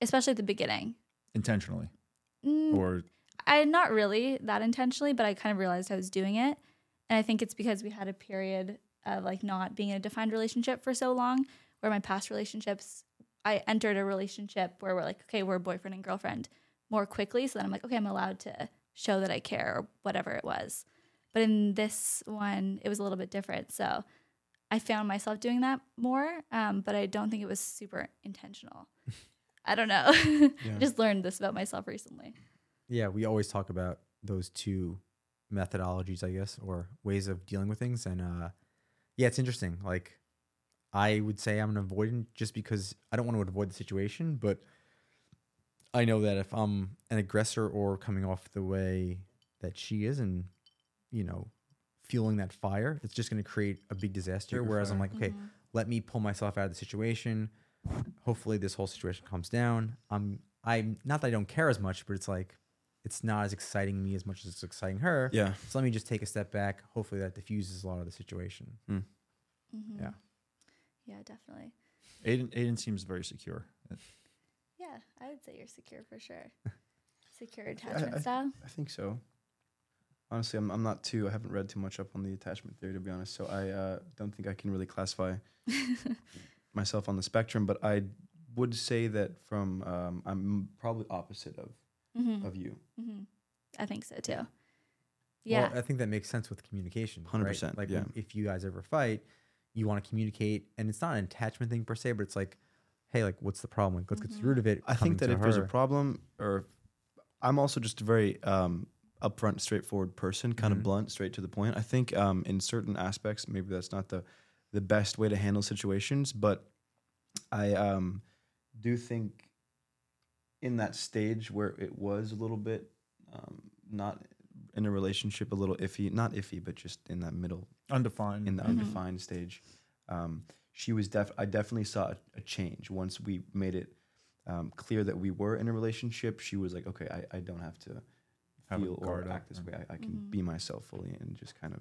especially at the beginning. Intentionally, Mm, or I not really that intentionally, but I kind of realized I was doing it. And I think it's because we had a period of like not being in a defined relationship for so long, where my past relationships, I entered a relationship where we're like, okay, we're boyfriend and girlfriend more quickly. So then I'm like, okay, I'm allowed to show that I care or whatever it was. But in this one, it was a little bit different. So I found myself doing that more, um, but I don't think it was super intentional. I don't know. Yeah. I just learned this about myself recently. Yeah, we always talk about those two methodologies, I guess, or ways of dealing with things. And uh, yeah, it's interesting. Like, I would say I'm an avoidant just because I don't want to avoid the situation, but I know that if I'm an aggressor or coming off the way that she is and, you know, fueling that fire, it's just going to create a big disaster. Bigger Whereas I'm like, okay, mm-hmm. let me pull myself out of the situation. Hopefully, this whole situation calms down. I'm, I'm not that I don't care as much, but it's like it's not as exciting me as much as it's exciting her. Yeah. So let me just take a step back. Hopefully, that diffuses a lot of the situation. Mhm. Yeah. Yeah, definitely. Aidan, Aidan seems very secure. Yeah, I would say you're secure for sure. Secure I- attachment I- style. I think so. Honestly, I'm, I'm not too. I haven't read too much up on the attachment theory to be honest. So I uh, don't think I can really classify myself on the spectrum. But I would say that from um, I'm probably opposite of hmm of you. hmm I think so too. Yeah. Well, I think that makes sense with communication. 100%, Like yeah. if you guys ever fight, you want to communicate, and it's not an attachment thing per se, but it's like, hey, like, what's the problem? Like, let's get to the root of it. I think that to if there's a problem, or I'm also just a very um, upfront, straightforward person, kind of blunt, straight to the point. I think um, in certain aspects, maybe that's not the the best way to handle situations, but I um, do think in that stage where it was a little bit um, not in a relationship, a little iffy, not iffy, but just in that middle Undefined. in the Mhm. undefined stage. Um, she was def. I definitely saw a, a change once we made it um, clear that we were in a relationship. She was like, "Okay, I, I don't have to Have feel or act this way. I, I can Mhm. be myself fully and just kind of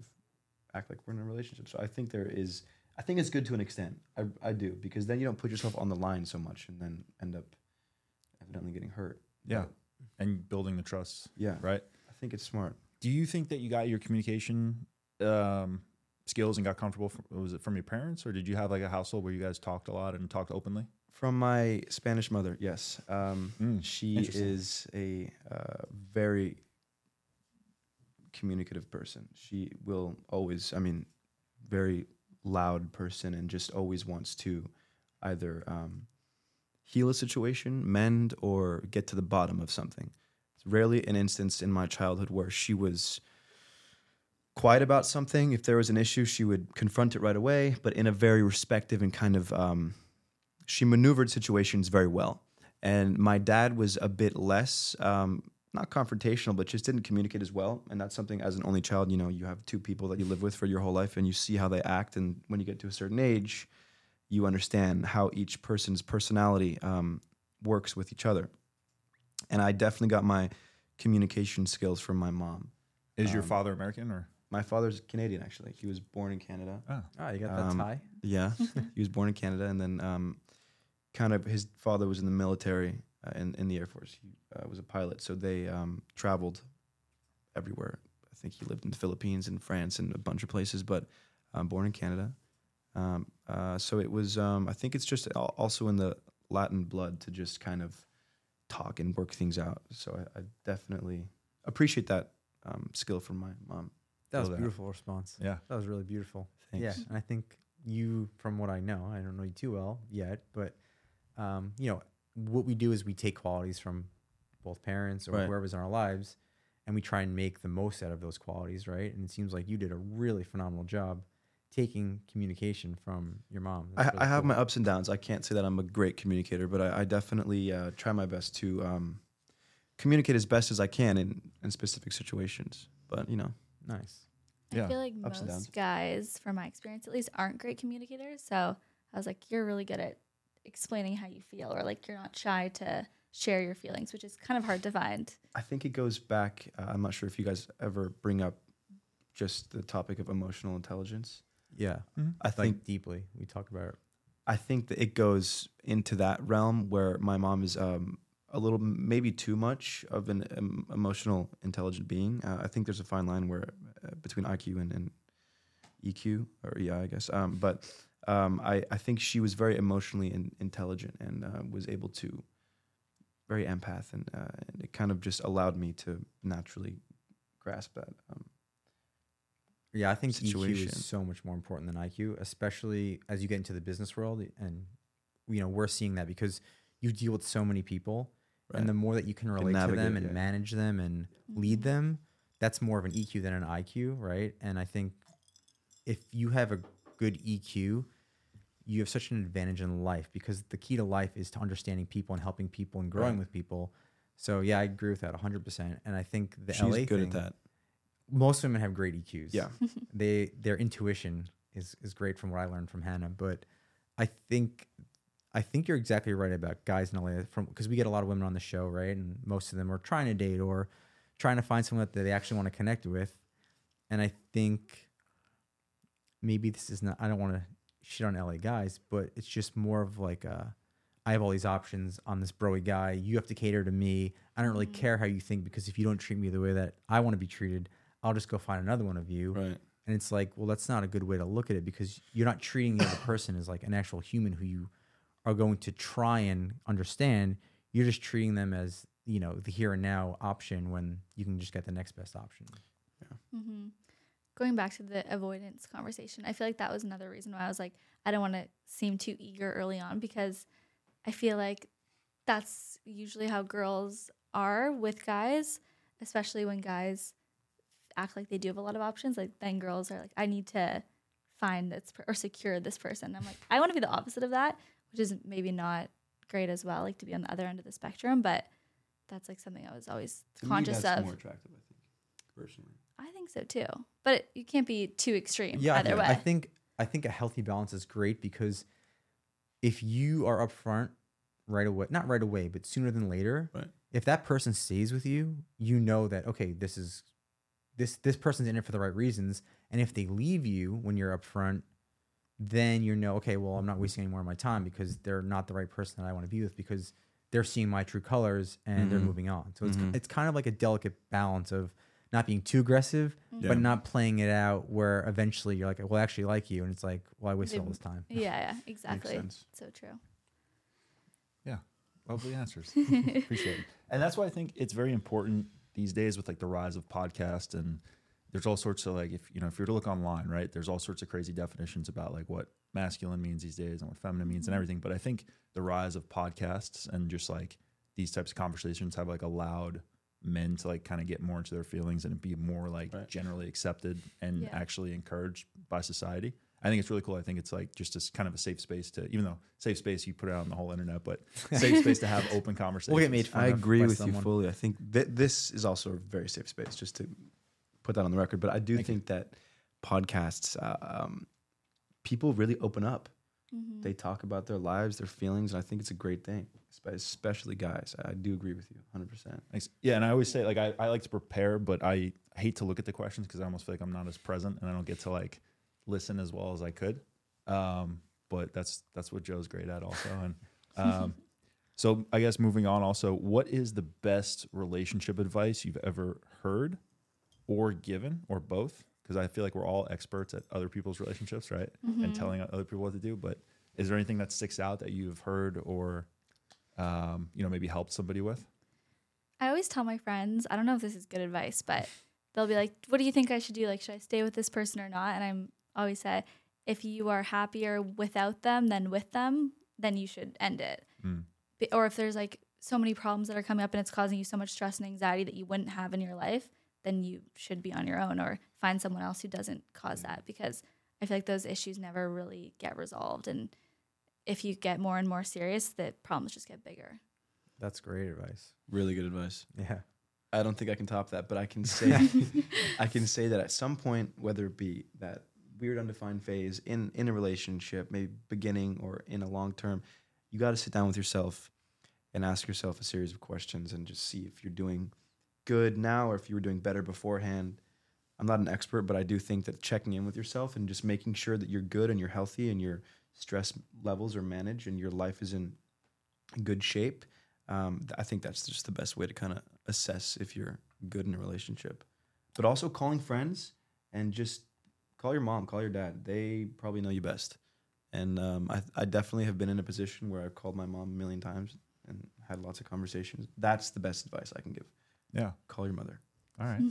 act like we're in a relationship." So I think there is. I think it's good to an extent. I, I do because then you don't put yourself on the line so much and then end up evidently getting hurt. Yeah. But, and building the trust, yeah. right? I think it's smart. Do you think that you got your communication um, skills and got comfortable? From, was it from your parents, or did you have like a household where you guys talked a lot and talked openly? From my Spanish mother, yes. Um, Mm, she is a uh, very communicative person. She will always, I mean, very loud person and just always wants to either um, heal a situation, mend, or get to the bottom of something. It's rarely an instance in my childhood where she was quiet about something. If there was an issue, she would confront it right away, but in a very respective and kind of, um, she maneuvered situations very well. And my dad was a bit less, um, not confrontational, but just didn't communicate as well. And that's something as an only child, you know, you have two people that you live with for your whole life and you see how they act. And when you get to a certain age, you understand how each person's personality um, works with each other. And I definitely got my communication skills from my mom. Is your Um, father American or? My father's Canadian, actually. He was born in Canada. Oh, Ah, you got that Um, tie. Yeah, he was born in Canada, and then um, kind of his father was in the military uh, in in the Air Force. He uh, was a pilot, so they um, traveled everywhere. I think he lived in the Philippines and France and a bunch of places, but um, born in Canada. Um, uh, so it was. Um, I think it's just also in the Latin blood to just kind of talk and work things out. So I, I definitely appreciate that um, skill from my mom. That was a beautiful response. yeah. That was really beautiful. Thanks. Yeah, and I think you, from what I know, I don't know you too well yet, but um, you know, what we do is we take qualities from both parents or Right. whoever's in our lives, and we try and make the most out of those qualities, right? And it seems like you did a really phenomenal job taking communication from your mom. I, That's I have cool. my ups and downs. I can't say that I'm a great communicator, but I, I definitely uh, try my best to um, communicate as best as I can in, in specific situations. But you know, nice. Yeah, I feel like ups most guys, from my experience at least, aren't great communicators. So I was like, you're really good at explaining how you feel, or like you're not shy to share your feelings, which is kind of hard to find. I think it goes back. Uh, I'm not sure if you guys ever bring up just the topic of emotional intelligence. Yeah, I like think deeply. We talk about it. I think that it goes into that realm where my mom is um, a little, maybe too much of an um, emotional intelligent being. Uh, I think there's a fine line where uh, between IQ and, and EQ or EI, I guess. Um, but um, I, I think she was very emotionally in, intelligent and uh, was able to very empath, and, uh, and it kind of just allowed me to naturally grasp that. Yeah, I think situation. EQ is so much more important than IQ, especially as you get into the business world. And you know, we're seeing that because you deal with so many people, right. and the more that you can relate to them and yeah. manage them and lead Mhm. them, that's more of an EQ than an IQ, right? And I think if you have a good EQ, you have such an advantage in life because the key to life is to understanding people and helping people and growing Right. with people. So yeah, I agree with that 100%. And I think the She's LA good thing, at that. Most women have great EQs Yeah. they their intuition is is great from what I learned from Hannah. But I think I think you're exactly right about guys in LA from because we get a lot of women on the show, right? And most of them are trying to date or trying to find someone that they actually want to connect with. And I think maybe this is not I don't want to shit on LA guys, but it's just more of like a I have all these options. I'm this broy guy. You have to cater to me. I don't really Mhm. care how you think because if you don't treat me the way that I want to be treated, I'll just go find another one of you. Right. And it's like, well, that's not a good way to look at it because you're not treating the other person as like an actual human who you are going to try and understand. You're just treating them as, you know, the here and now option when you can just get the next best option. hmm Going back to the avoidance conversation, I feel like that was another reason why I was like, I don't want to seem too eager early on because I feel like that's usually how girls are with guys, especially when guys act like they do have a lot of options. Like then girls are like, I need to find this per- or secure this person. I'm like, I want to be the opposite of that, which is maybe not great as well, like to be on the other end of the spectrum, but that's like something I was always To me, conscious that's of. more attractive, I think, personally. I think so too. But it, you can't be too extreme Yeah, I either think, way. I think I think a healthy balance is great because if you are upfront right away, not right away, but sooner than later, Right. if that person stays with you, you know that okay, this is this this person's in it for the right reasons, and if they leave you when you're up front, then you know okay, well, I'm not wasting any more of my time because they're not the right person that I want to be with because they're seeing my true colors and they're Mhm. moving on. So it's Mhm. it's kind of like a delicate balance of not being too aggressive Yeah. but not playing it out where eventually you're like, well, I actually like you, and it's like, well, I wasted all this time. yeah, yeah, exactly. sense. So true. Yeah, lovely answers. Appreciate it. And that's why I think it's very important these days with like the rise of podcasts and there's all sorts of like if you know if you're to look online, right? There's all sorts of crazy definitions about like what masculine means these days and what feminine means and Mhm. everything. But I think the rise of podcasts and just like these types of conversations have like allowed men to like kind of get more into their feelings and be more like Right. generally accepted and Yeah. actually encouraged by society. I think it's really cool. I think it's like just as kind of a safe space to, even though safe space you put it out on the whole internet, but safe space to have open conversations. We'll get made fun I of agree with someone. you fully. I think th- this is also a very safe space, just to put that on the record. But I do Thank you. think that podcasts, uh, um, people really open up. Mhm. They talk about their lives, their feelings, and I think it's a great thing, especially guys. I do agree with you 100%. Thanks. Yeah, and I always say like I, I like to prepare, but I hate to look at the questions because I almost feel like I'm not as present and I don't get to like listen as well as I could. Um, but that's that's what Joe's great at also. And um, so I guess moving on also, what is the best relationship advice you've ever heard or given or both? Because I feel like we're all experts at other people's relationships, right? And Mhm. telling other people what to do. But is there anything that sticks out that you've heard or um, you know maybe helped somebody with? I always tell my friends, I don't know if this is good advice, but they'll be like, What do you think I should do? Like, should I stay with this person or not? And I'm always say, if you are happier without them than with them, then you should end it. Mm. Or if there's like so many problems that are coming up and it's causing you so much stress and anxiety that you wouldn't have in your life, then you should be on your own or find someone else who doesn't cause that because I feel like those issues never really get resolved. And if you get more and more serious, the problems just get bigger. That's great advice. Really good advice. Yeah. I don't think I can top that, but I can say I can say that at some point, whether it be that weird undefined phase in in a relationship, maybe beginning or in a long term, you got to sit down with yourself and ask yourself a series of questions and just see if you're doing good now or if you were doing better beforehand. I'm not an expert, but I do think that checking in with yourself and just making sure that you're good and you're healthy and your stress levels are managed and your life is in good shape. Um, I think that's just the best way to kind of assess if you're good in a relationship. But also calling friends and just call your mom, call your dad. They probably know you best. And um, I, I definitely have been in a position where I've called my mom a million times and had lots of conversations. That's the best advice I can give. Yeah. Call your mother. All right.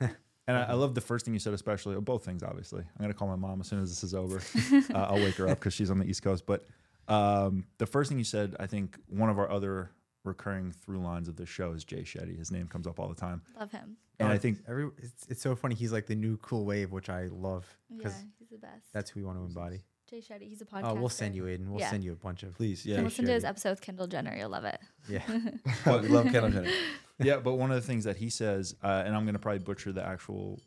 and I, I love the first thing you said, especially well, both things. Obviously, I'm gonna call my mom as soon as this is over. uh, I'll wake her up because she's on the East Coast. But um, the first thing you said, I think one of our other recurring through lines of the show is Jay Shetty. His name comes up all the time, Love him. and I think every it's, it's so funny. He's like the new cool wave, which I love Yeah, because he's the best. that's who we want to embody. Jay Shetty. He's a podcast. Oh, we'll send you Aidan. We'll Yeah. send you a bunch of Please, yeah. can listen to his episode with Kendall Jenner. You'll love it. yeah. Oh, we love Kendall Jenner. yeah. But one of the things that he says, uh, and I'm gonna probably butcher the actual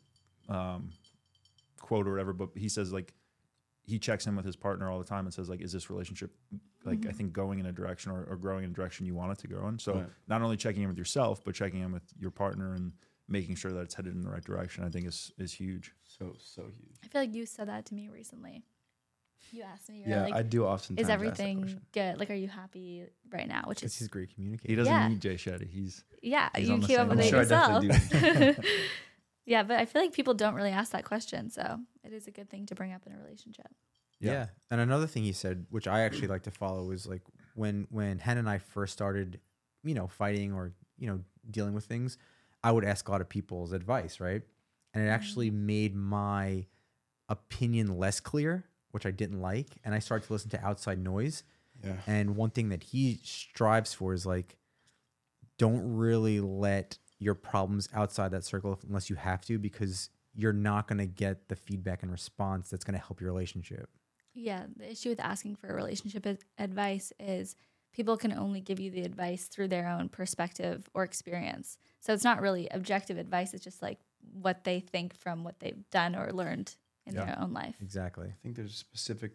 um, quote or whatever, but he says like he checks in with his partner all the time and says like, is this relationship like I mm-hmm. think going in a direction or, or growing in a direction you want it to go in? So Right. not only checking in with yourself, but checking in with your partner and making sure that it's headed in the right direction. I think is is huge. So, so huge. I feel like you said that to me recently. You asked me, you're Yeah, like, I do often. is everything good? Like, are you happy right now? Which is, he's great great He doesn't Yeah. need Jay Shetty. He's yeah, he's you on keep up with I'm sure I yourself. definitely do. yeah, but I feel like people don't really ask that question. So it is a good thing to bring up in a relationship. Yeah. Yeah. And another thing he said, which I actually like to follow, is like when when Hen and I first started, you know, fighting or you know dealing with things, I would ask a lot of people's advice, right? And it actually mm-hmm. made my opinion less clear, which I didn't like, and I started to listen to outside noise. Yeah. And one thing that he strives for is like, don't really let your problems outside that circle unless you have to, because you're not going to get the feedback and response that's going to help your relationship. Yeah, the issue with asking for relationship advice is people can only give you the advice through their own perspective or experience. So it's not really objective advice, it's just like what they think from what they've done or learned in Yeah. their own life. Exactly. I think there's a specific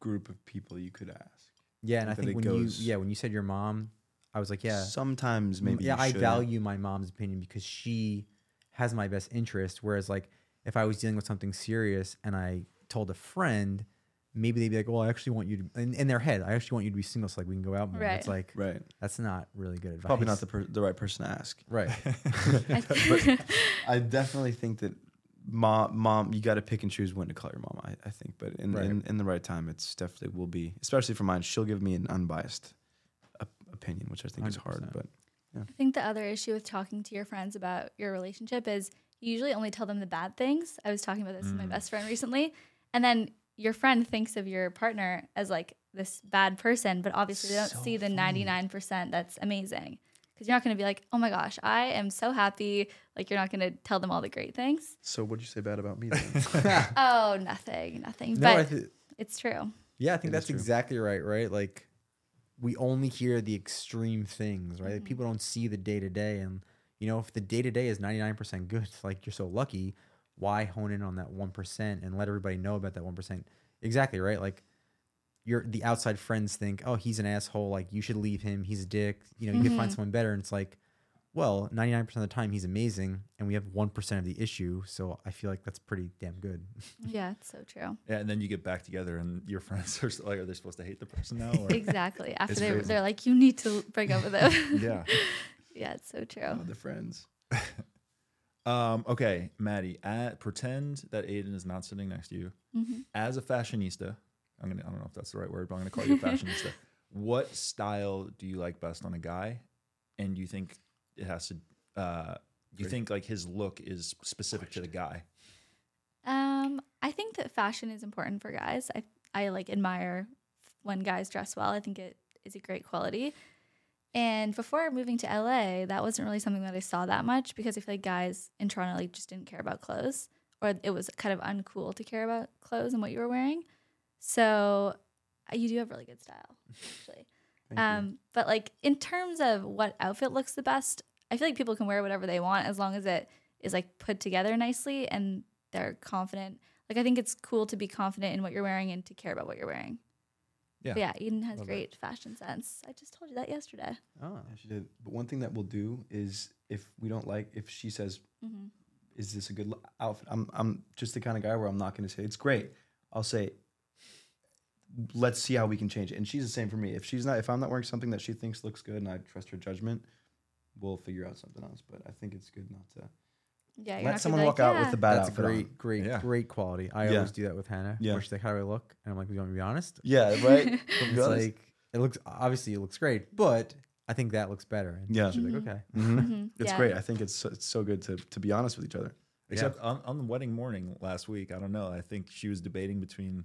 group of people you could ask. Yeah, and I think when goes- you yeah when you said your mom, I was like, yeah, Sometimes maybe. yeah, you I should. value my mom's opinion because she has my best interest. Whereas like if I was dealing with something serious and I told a friend, maybe they'd be like, well, I actually want you to in, in their head, I actually want you to be single so like we can go out more. It's like Right. that's not really good advice. Probably not the per- the right person to ask. right. but I definitely think that mom, mom, you got to pick and choose when to call your mom. I, I think, but in, Right. in in the right time, it's definitely will be. Especially for mine, she'll give me an unbiased op- opinion, which I think is hard. 100%. But I think the other issue with talking to your friends about your relationship is you usually only tell them the bad things. I was talking about this with my mm. best friend recently. And then your friend thinks of your partner as like this bad person, but obviously they don't So see the 99% that's amazing. Because you're not going to be like, oh my gosh, I am so happy. Like, you're not going to tell them all the great things. so, what'd you say bad about me? Then? Oh, nothing, nothing. no, I but thi- it's true. Yeah, I think It is that's exactly right, right? Like we only hear the extreme things, right? Like, people don't see the day to day and you know, if the day to day is 99% good, like you're so lucky, why hone in on that 1% and let everybody know about that 1%? Exactly, right? Like your the outside friends think, "Oh, he's an asshole, like you should leave him. He's a dick." You know, you can find Mhm. someone better and it's like well, 99% of the time he's amazing and we have 1% of the issue, so I feel like that's pretty damn good. Yeah, it's so true. yeah, and then you get back together and your friends are s- like, are they supposed to hate the person now? Or? Exactly. After they, crazy. they're like, you need to break up with them. yeah. yeah, it's so true. Oh, the friends. Um, okay, Maddie, at, pretend that Aidan is not sitting next to you. hmm As a fashionista, I'm gonna I don't know if that's the right word, but I'm gonna call you a fashionista. what style do you like best on a guy? And do you think it has to uh do you think like his look is specific to the guy? Um, I think that fashion is important for guys. I I like admire when guys dress well. I think it is a great quality. And before moving to LA, that wasn't really something that I saw that much because I feel like guys in Toronto like just didn't care about clothes, or it was kind of uncool to care about clothes and what you were wearing. So uh, you do have really good style, actually. Thank you. Um, but like in terms of what outfit looks the best, I feel like people can wear whatever they want as long as it is like put together nicely and they're confident. Like I think it's cool to be confident in what you're wearing and to care about what you're wearing. Yeah. But yeah, Aidan has Love great fashion sense. I just told you that yesterday. Oh, Yeah, she did. But one thing that we'll do is if we don't like, if she says, hmm "Is this a good lo- outfit?" I'm I'm just the kind of guy where I'm not going to say it's great. I'll say, "Let's see how we can change it." And she's the same for me. If she's not, if I'm not wearing something that she thinks looks good and I trust her judgment, we'll figure out something else. But I think it's good not to Yeah, let someone gonna walk be like, out with "Yeah." the bad that's outfit. great, on. great, Yeah. great quality. I Yeah. always do that with Hannah. Yeah. Where she's like, "How do I look?" And I'm like, "You want me to be honest?" Yeah, right. It's like it looks obviously it looks great, but I think that looks better. And Yeah. she's Mhm. like, "Okay." hmm Mhm, It's yeah. great. I think it's so, it's so good to to be honest with each other. Except on, on the wedding morning last week, I don't know. I think she was debating between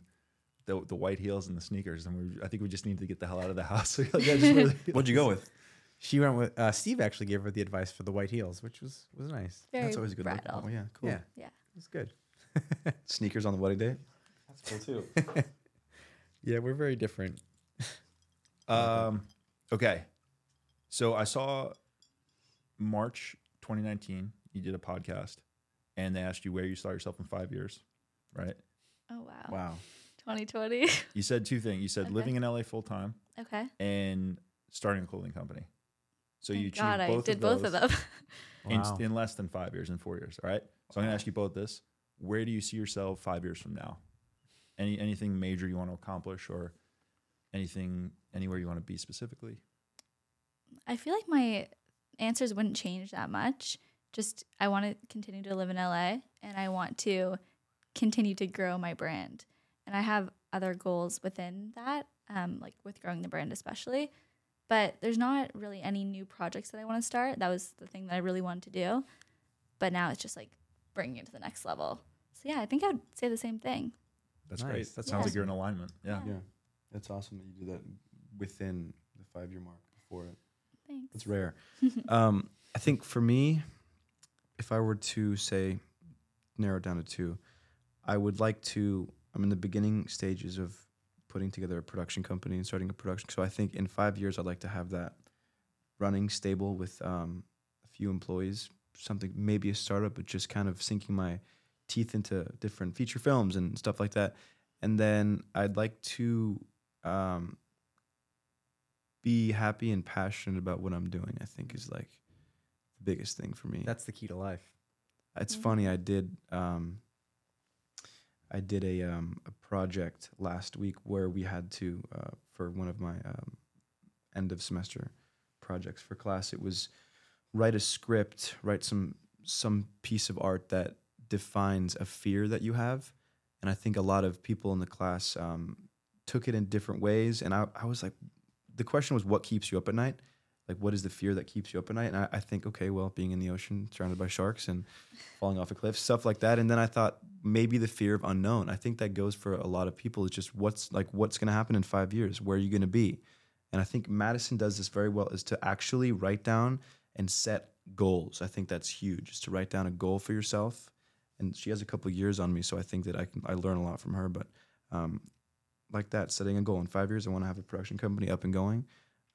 the the white heels and the sneakers, and we, I think we just need to get the hell out of the house. Like, I just really- What'd you go with? She went with uh, Steve. Actually gave her the advice for the white heels, which was was nice. Very That's always a good look. bridal. Oh yeah, cool. Yeah, Yeah. it was good. Sneakers on the wedding day. That's cool too. Yeah, we're very different. Um, okay. So I saw March 2019, you did a podcast and they asked you where you saw yourself in five years, right? Oh wow. wow. 2020. You said two things. You said Okay. living in LA full time okay. and starting a clothing company. So you Thank achieved God, I both did of both of them. in, Wow. in less than five years, in four years. All right. So I'm going to ask you both this. Where do you see yourself five years from now? Any anything major you want to accomplish or anything anywhere you want to be specifically? I feel like my answers wouldn't change that much. Just I want to continue to live in LA and I want to continue to grow my brand. And I have other goals within that, um, like with growing the brand especially. But there's not really any new projects that I want to start. That was the thing that I really wanted to do. But now it's just like bringing it to the next level. So yeah, I think I would say the same thing. That's Nice. great. That Yeah. sounds like you're in alignment. Yeah. Yeah. Yeah, that's awesome that you did that within the five year mark before it. Thanks. It's rare. um, I think for me, if I were to say narrow it down to two, I would like to. I'm in the beginning stages of putting together a production company and starting a production. So I think in five years, I'd like to have that running stable with um, a few employees, something maybe a startup, but just kind of sinking my teeth into different feature films and stuff like that. And then I'd like to um, be happy and passionate about what I'm doing. I think is like the biggest thing for me. That's the key to life. It's Mhm. funny. I did. Um, I did a um, a project last week where we had to uh, for one of my um, end of semester projects for class. It was write a script, write some some piece of art that defines a fear that you have, and I think a lot of people in the class um, took it in different ways. And I, I was like, the question was, what keeps you up at night? Like, what is the fear that keeps you up at night? And I, I think, okay, well, being in the ocean, surrounded by sharks, and falling off a cliff, stuff like that. And then I thought maybe the fear of unknown. I think that goes for a lot of people. It's just what's like what's going to happen in five years. Where are you going to be? And I think Madison does this very well. Is to actually write down and set goals. I think that's huge. Is to write down a goal for yourself. And she has a couple of years on me, so I think that I can I learn a lot from her. But um, like that, setting a goal in five years, I want to have a production company up and going,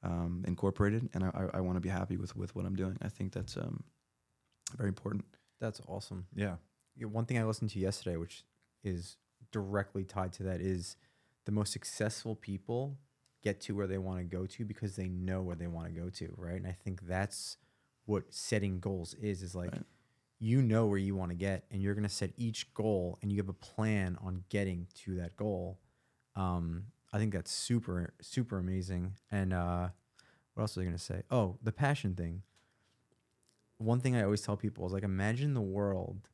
um, incorporated, and I, I, I want to be happy with with what I'm doing. I think that's um, very important. That's awesome. Yeah. One thing I listened to yesterday, which is directly tied to that, is the most successful people get to where they want to go to because they know where they want to go to, right? And I think that's what setting goals is. Is like Right. you know where you want to get, and you're gonna set each goal, and you have a plan on getting to that goal. Um, I think that's super super amazing. And uh, what else was I gonna say? Oh, the passion thing. One thing I always tell people is like, imagine the world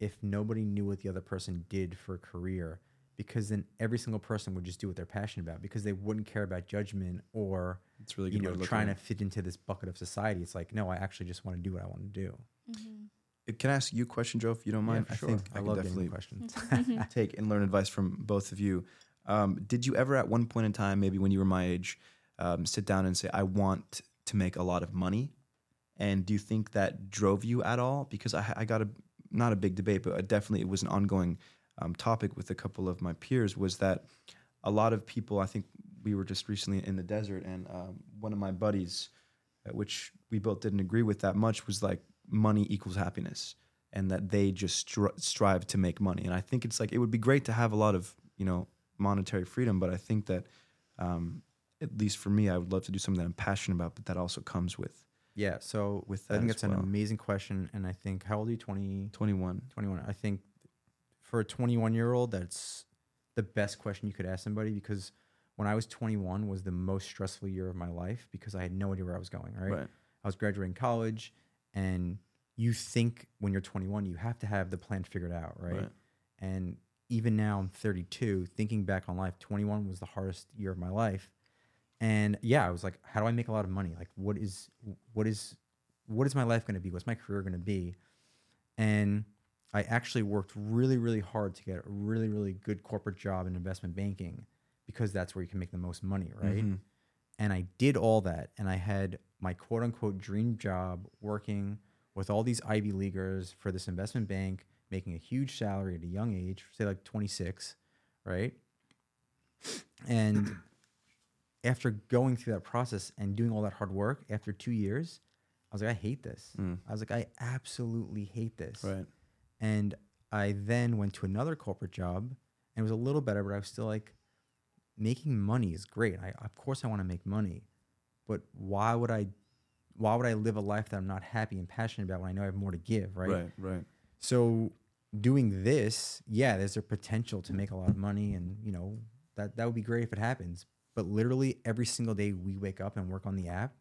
if nobody knew what the other person did for a career because then every single person would just do what they're passionate about because they wouldn't care about judgment or It's really you know way to look trying to at it. fit into this bucket of society it's like no i actually just want to do what i want to do Mhm. Can I ask you a question, Joe, if you don't Yeah, mind? for I think I, I, love definitely questions. take and learn advice from both of you. Um, did you ever, at one point in time, maybe when you were my age, um, sit down and say, "I want to make a lot of money"? And do you think that drove you at all? Because I, I got a not a big debate, but definitely it was an ongoing um, topic with a couple of my peers. Was that a lot of people? I think we were just recently in the desert, and um, one of my buddies, uh, which we both didn't agree with that much, was like money equals happiness, and that they just stri- strive to make money. And I think it's like it would be great to have a lot of you know monetary freedom, but I think that um, at least for me, I would love to do something that I'm passionate about, but that also comes with yeah. So with I think as it's an amazing question, and I think how old are you? 20, 21. 21. I think for a 21 year old, that's the best question you could ask somebody because when I was 21 was the most stressful year of my life because I had no idea where I was going. Right. Right. I was graduating college, and you think when you're 21 you have to have the plan figured out, right? Right. And even now I'm 32, thinking back on life, 21 was the hardest year of my life. And yeah, I was like, how do I make a lot of money? Like, what is what is what is my life going to be? What's my career going to be? And I actually worked really, really hard to get a really, really good corporate job in investment banking because that's where you can make the most money, right? Mhm. And I did all that. And I had my quote unquote dream job working with all these Ivy Leaguers for this investment bank, making a huge salary at a young age, say like 26, right? And after going through that process and doing all that hard work, after two years, I was like, I hate this. Mm. I was like, I absolutely hate this. Right. And I then went to another corporate job and it was a little better, but I was still like, making money is great. I of course I want to make money, but why would I why would I live a life that I'm not happy and passionate about when I know I have more to give, right? Right. Right. So doing this, yeah, there's a potential to make a lot of money and you know, that that would be great if it happens. But literally every single day we wake up and work on the app,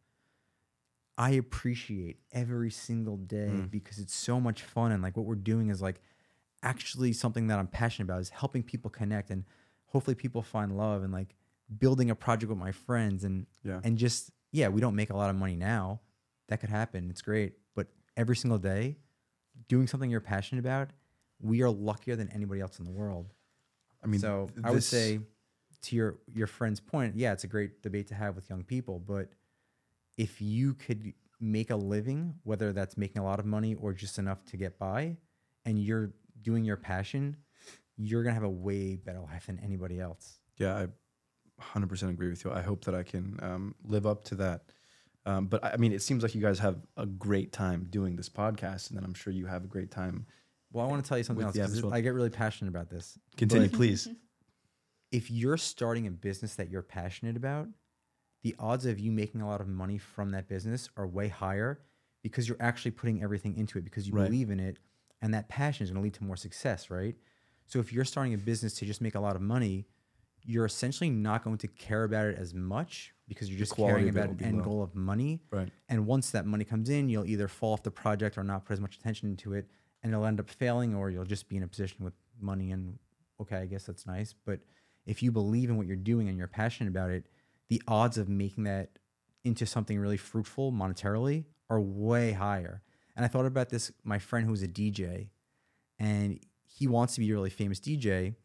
I appreciate every single day Mm. because it's so much fun and like what we're doing is like actually something that I'm passionate about is helping people connect and hopefully people find love and like building a project with my friends and Yeah. and just yeah, we don't make a lot of money now. That could happen. It's great, but every single day doing something you're passionate about, we are luckier than anybody else in the world. I mean, so I would say to your your friend's point, yeah, it's a great debate to have with young people, but if you could make a living, whether that's making a lot of money or just enough to get by, and you're doing your passion, you're gonna have a way better life than anybody else. Yeah, I 100% agree with you. I hope that I can um, live up to that. Um, but I I mean, it seems like you guys have a great time doing this podcast, and then I'm sure you have a great time. Well, I want to tell you something else the app 'cause as well. I get really passionate about this. Continue, But- please. if you're starting a business that you're passionate about, the odds of you making a lot of money from that business are way higher because you're actually putting everything into it because you Right. believe in it and that passion is going to lead to more success, right? So if you're starting a business to just make a lot of money, you're essentially not going to care about it as much because you're just caring about an end low. goal of money. Right. And once that money comes in, you'll either fall off the project or not put as much attention into it, and it'll end up failing, or you'll just be in a position with money and okay, I guess that's nice. But if you believe in what you're doing and you're passionate about it, the odds of making that into something really fruitful monetarily are way higher. And I thought about this. My friend who's a DJ, and he wants to be a really famous DJ,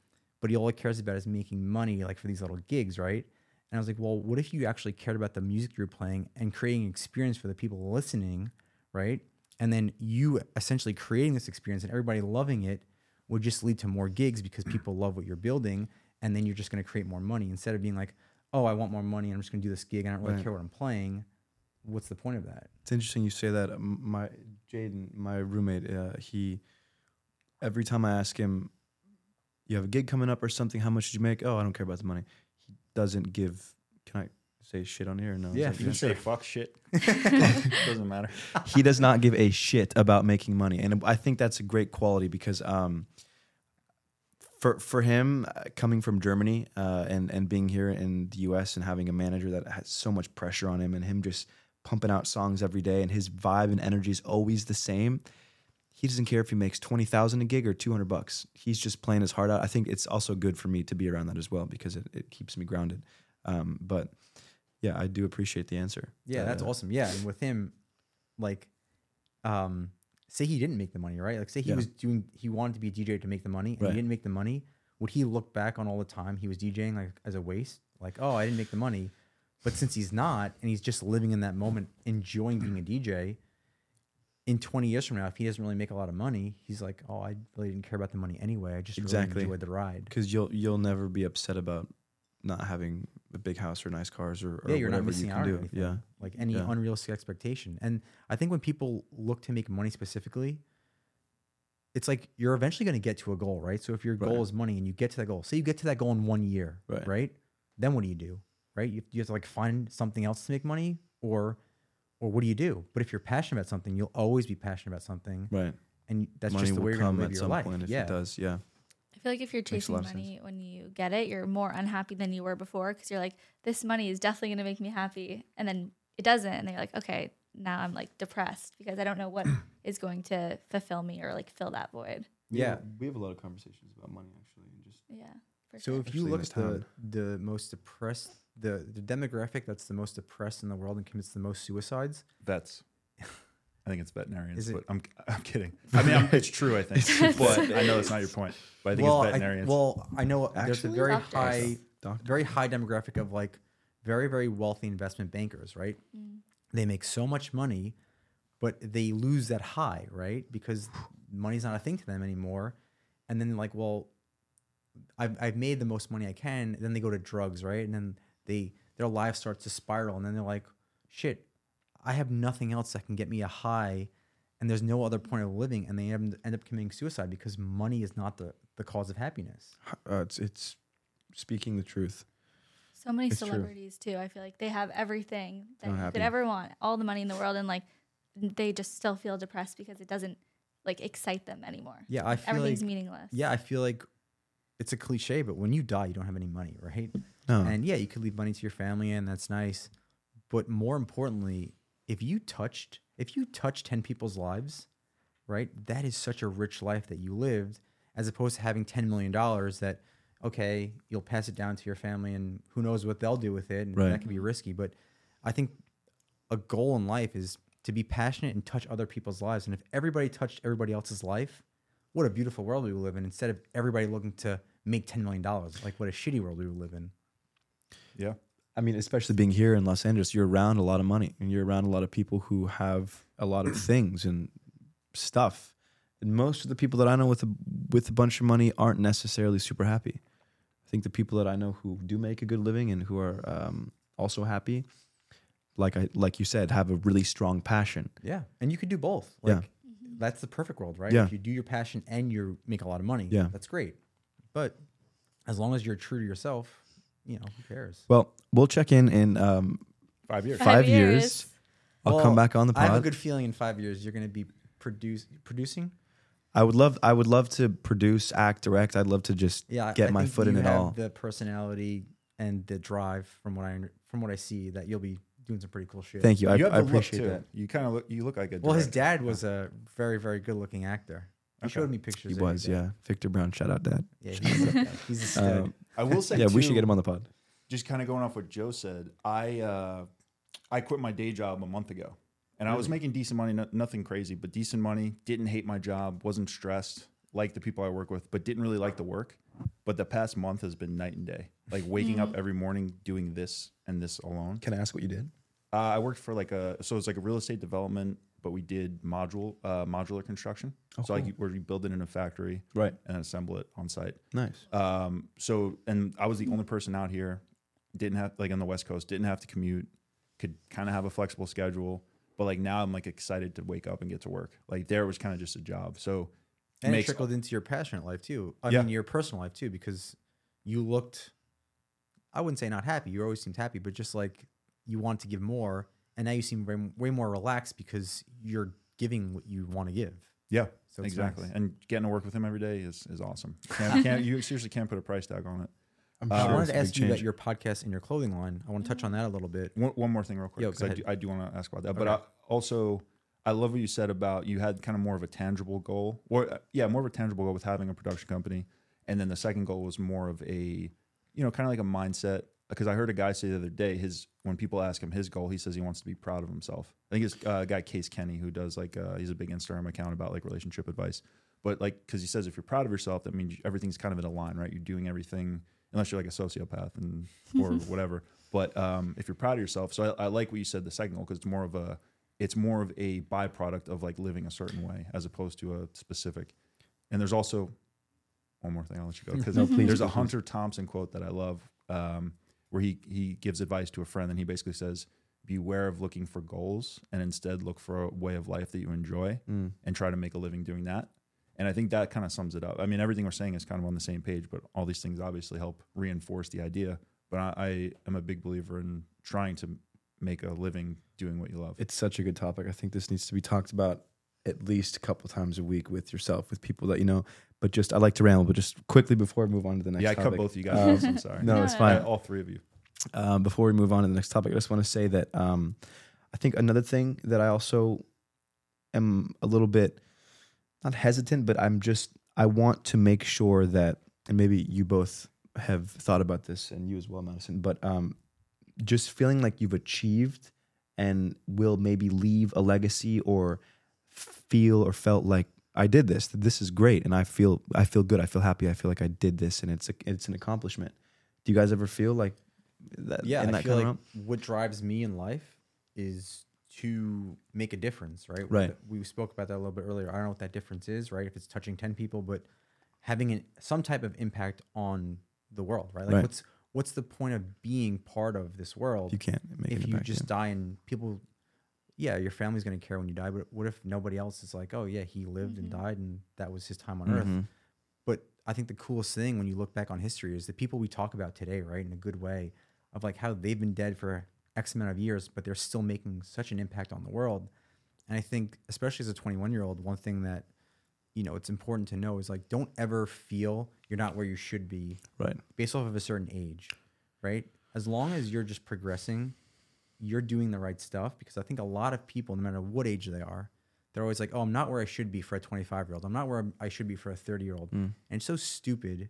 but he all he cares about is making money, like for these little gigs, right? And I was like, well, what if you actually cared about the music you're playing and creating an experience for the people listening, right? And then you essentially creating this experience and everybody loving it would just lead to more gigs because people love what you're building. And then you're just going to create more money instead of being like, oh, I want more money. And I'm just going to do this gig. And I don't really Right. care what I'm playing. What's the point of that? It's interesting you say that. My Jaden, my roommate, uh, he every time I ask him, "You have a gig coming up or something? How much did you make?" Oh, I don't care about the money. He doesn't give. Can I say shit on here? No. Yeah, You can say fuck shit. Doesn't matter. he does not give a shit about making money, and I think that's a great quality because um, for for him uh, coming from Germany uh, and and being here in the U.S. and having a manager that has so much pressure on him, and him just pumping out songs every day, and his vibe and energy is always the same. He doesn't care if he makes twenty thousand a gig or two hundred bucks. He's just playing his heart out. I think it's also good for me to be around that as well because it, it keeps me grounded. Um, but yeah, I do appreciate the answer. Yeah, that's Uh, awesome. Yeah, and with him, like, um, say he didn't make the money, right? Like say he Yeah. was doing he wanted to be a DJ to make the money and Right. he didn't make the money, would he look back on all the time he was DJing like as a waste? Like, oh, I didn't make the money. But since he's not and he's just living in that moment, enjoying being a DJ, in 20 years from now, if he doesn't really make a lot of money, he's like, oh, I really didn't care about the money anyway. I just Exactly. really enjoyed the ride. because you'll you'll never be upset about not having a big house or nice cars or, or yeah, you're not whatever missing you out on do. anything. Yeah, like any Yeah. unrealistic expectation. And I think when people look to make money specifically, it's like you're eventually going to get to a goal, right? So if your goal Right. is money and you get to that goal, say you get to that goal in one year, Right. right? Then what do you do, right? You, you have to like find something else to make money, or or what do you do? But if you're passionate about something, you'll always be passionate about something, right. and that's Money just the way you're going to live at your some life. point if yeah, it does. Yeah, feel like if you're chasing lot sense. money when you get it, you're more unhappy than you were before because you're like, this money is definitely going to make me happy. And then it doesn't. And then you're like, okay, now I'm like depressed because I don't know what is going to fulfill me or like fill that void. Yeah. we have a lot of conversations about money actually, and just Yeah. So sure. if you Especially in look at the the most depressed the the demographic that's the most depressed in the world and commits the most suicides, Vets. I think it's veterinarians, Is it- but I'm I'm kidding. I mean, I'm, it's true. I think, but I know it's not your point. But I think well, it's I, veterinarians. well, I know there's a very Doctors. high, doctor. very high demographic of like very, very wealthy investment bankers, right? Mm. They make so much money, but they lose that high, right? Because money's not a thing to them anymore. And then like, well, I've, I've made the most money I can. Then they go to drugs, right? And then they their life starts to spiral, and then they're like, shit, I have nothing else that can get me a high, and there's no other point of living, and they end end up committing suicide because money is not the the cause of happiness. Uh, it's it's speaking the truth. So many It's true. celebrities too. I feel like they have everything that you could ever want, all the money in the world, and like they just still feel depressed because it doesn't like excite them anymore. Yeah, I feel Everything's like meaningless. yeah, I feel like it's a cliche, but when you die, you don't have any money, right? No, And yeah, you could leave money to your family, and that's nice. But more importantly, if you touched, if you touched ten people's lives, right, that is such a rich life that you lived, as opposed to having ten million dollars that, okay, you'll pass it down to your family, and who knows what they'll do with it, and Right. that can be risky. But I think a goal in life is to be passionate and touch other people's lives. And if everybody touched everybody else's life, what a beautiful world we would live in. Instead of everybody looking to make ten million dollars, like what a shitty world we would live in. yeah. I mean, especially being here in Los Angeles, you're around a lot of money and you're around a lot of people who have a lot of things and stuff. And most of the people that I know with a, with a bunch of money aren't necessarily super happy. I think the people that I know who do make a good living and who are um, also happy, like I like you said, have a really strong passion. Yeah, and you could do both. Yeah. Like that's the perfect world, right? Yeah. If you do your passion and you make a lot of money, Yeah. that's great. But as long as you're true to yourself, you know, who cares? Well, we'll check in in um, Five years. Five Five years. I'll come back on the podcast. I have a good feeling in five years you're going to be produce producing. I would love I would love to produce, act, direct. I'd love to just Yeah, I- get I my think foot in you it have all. The personality and the drive from what I under- from what I see that you'll be doing some pretty cool shit. Thank you. I, you have I the look, appreciate too. that. You kind of look. You look like a. Well, his director. dad was a very very good looking actor. He Okay. showed me pictures. He of your was, dad. yeah. Victor Browne, shout out dad. Yeah, he's, a, he's a stud. Um, I will say. yeah, we should get him on the pod. just kind of going off what Joe said, I uh, I quit my day job a month ago, and I was making decent money, no, nothing crazy, but decent money. Didn't hate my job, wasn't stressed, liked the people I work with, but didn't really like the work. But the past month has been night and day. Like waking up every morning doing this and this alone. Can I ask what you did? Uh, I worked for like a so it's like a real estate development, but we did module uh, modular construction. Oh, so like cool. where we build it in a factory Right. and assemble it on site. Nice. Um, so, and I was the only person out here, didn't have like on the West Coast, didn't have to commute, could kind of have a flexible schedule. But like now, I'm like excited to wake up and get to work. Like there was kind of just a job. So, and makes- it trickled into your passionate life too. I Yeah. mean, your personal life too, because you looked. I wouldn't say not happy. You always seemed happy, but just like you want to give more, and now you seem way, way more relaxed because you're giving what you want to give. yeah, So exactly. nice. And getting to work with him every day is is awesome. Can't, can't, you seriously can't put a price tag on it. I'm Uh, I wanted to ask you about your podcast and your clothing line. I want to touch on that a little bit. One, one more thing, real quick, because I do, I do want to ask about that. But I, also, I love what you said about you had kind of more of a tangible goal, or uh, yeah, more of a tangible goal with having a production company, and then the second goal was more of a, you know, kind of like a mindset because I heard a guy say the other day his when people ask him his goal, he says he wants to be proud of himself. I think it's uh, a guy Case Kenny who does like uh, he's a big Instagram account about like relationship advice. But like because he says if you're proud of yourself, that means everything's kind of in a line, right? You're doing everything unless you're like a sociopath and or whatever. But um, if you're proud of yourself, so I, I like what you said the second goal because it's more of a it's more of a byproduct of like living a certain way as opposed to a specific. And there's also one more thing I'll let you go because No, please, there's a. Hunter Thompson quote that I love um, where he he gives advice to a friend and he basically says beware of looking for goals and instead look for a way of life that you enjoy Mm. and try to make a living doing that. And I think that kind of sums it up. I mean, everything we're saying is kind of on the same page, but all these things obviously help reinforce the idea. But I, I am a big believer in trying to make a living doing what you love. It's such a good topic. I think this needs to be talked about at least a couple times a week with yourself, with people that you know. But just I like to ramble, but just quickly before we move on to the next yeah, I topic. cut both of you guys. Um, I'm sorry. No, No, it's fine. Uh, all three of you. um, before we move on to the next topic, I just want to say that um, I think another thing that I also am a little bit not hesitant, but I'm just I want to make sure that, and maybe you both have thought about this, and you as well, Madison, but um, just feeling like you've achieved and will maybe leave a legacy or feel or felt like I did this. That this is great, and I feel I feel good. I feel happy. I feel like I did this, and it's a, it's an accomplishment. Do you guys ever feel like that? yeah, I that feel like realm? what drives me in life is to make a difference, right? Right. We spoke about that a little bit earlier. I don't know what that difference is, right? If it's touching ten people, but having an, some type of impact on the world, right? Like Right. what's what's the point of being part of this world you can't make if you back, just yeah. die and people yeah your family's going to care when you die but what if nobody else is like oh yeah he lived and Mhm. died and that was his time on earth Mhm. but i think the coolest thing when you look back on history is the people we talk about today right in a good way of like how they've been dead for x amount of years but they're still making such an impact on the world and i think especially as a 21 year old one thing that you know it's important to know is like don't ever feel you're not where you should be right. based off of a certain age, right? As long as you're just progressing, you're doing the right stuff because I think a lot of people, no matter what age they are, they're always like, "Oh, I'm not where I should be for a 25 year old. I'm not where I should be for a 30 year old." Mm. And it's so stupid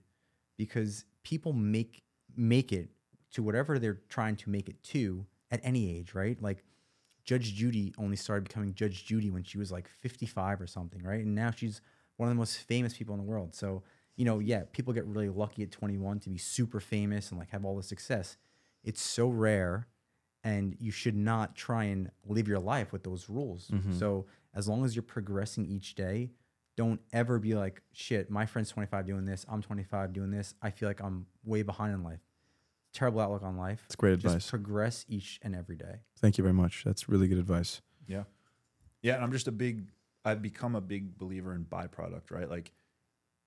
because people make make it to whatever they're trying to make it to at any age, right? Like Judge Judy only started becoming Judge Judy when she was like 55 or something, right? And now she's one of the most famous people in the world. So, you know, yeah, people get really lucky at 21 to be super famous and like have all the success. It's so rare and you should not try and live your life with those rules. Mhm. So, as long as you're progressing each day, don't ever be like, shit, my friend's 25 doing this, I'm 25 doing this. I feel like I'm way behind in life. Terrible outlook on life. It's great Just advice. progress each and every day. Thank you very much. That's really good advice. Yeah. Yeah. And I'm just a big, I've become a big believer in byproduct, right? Like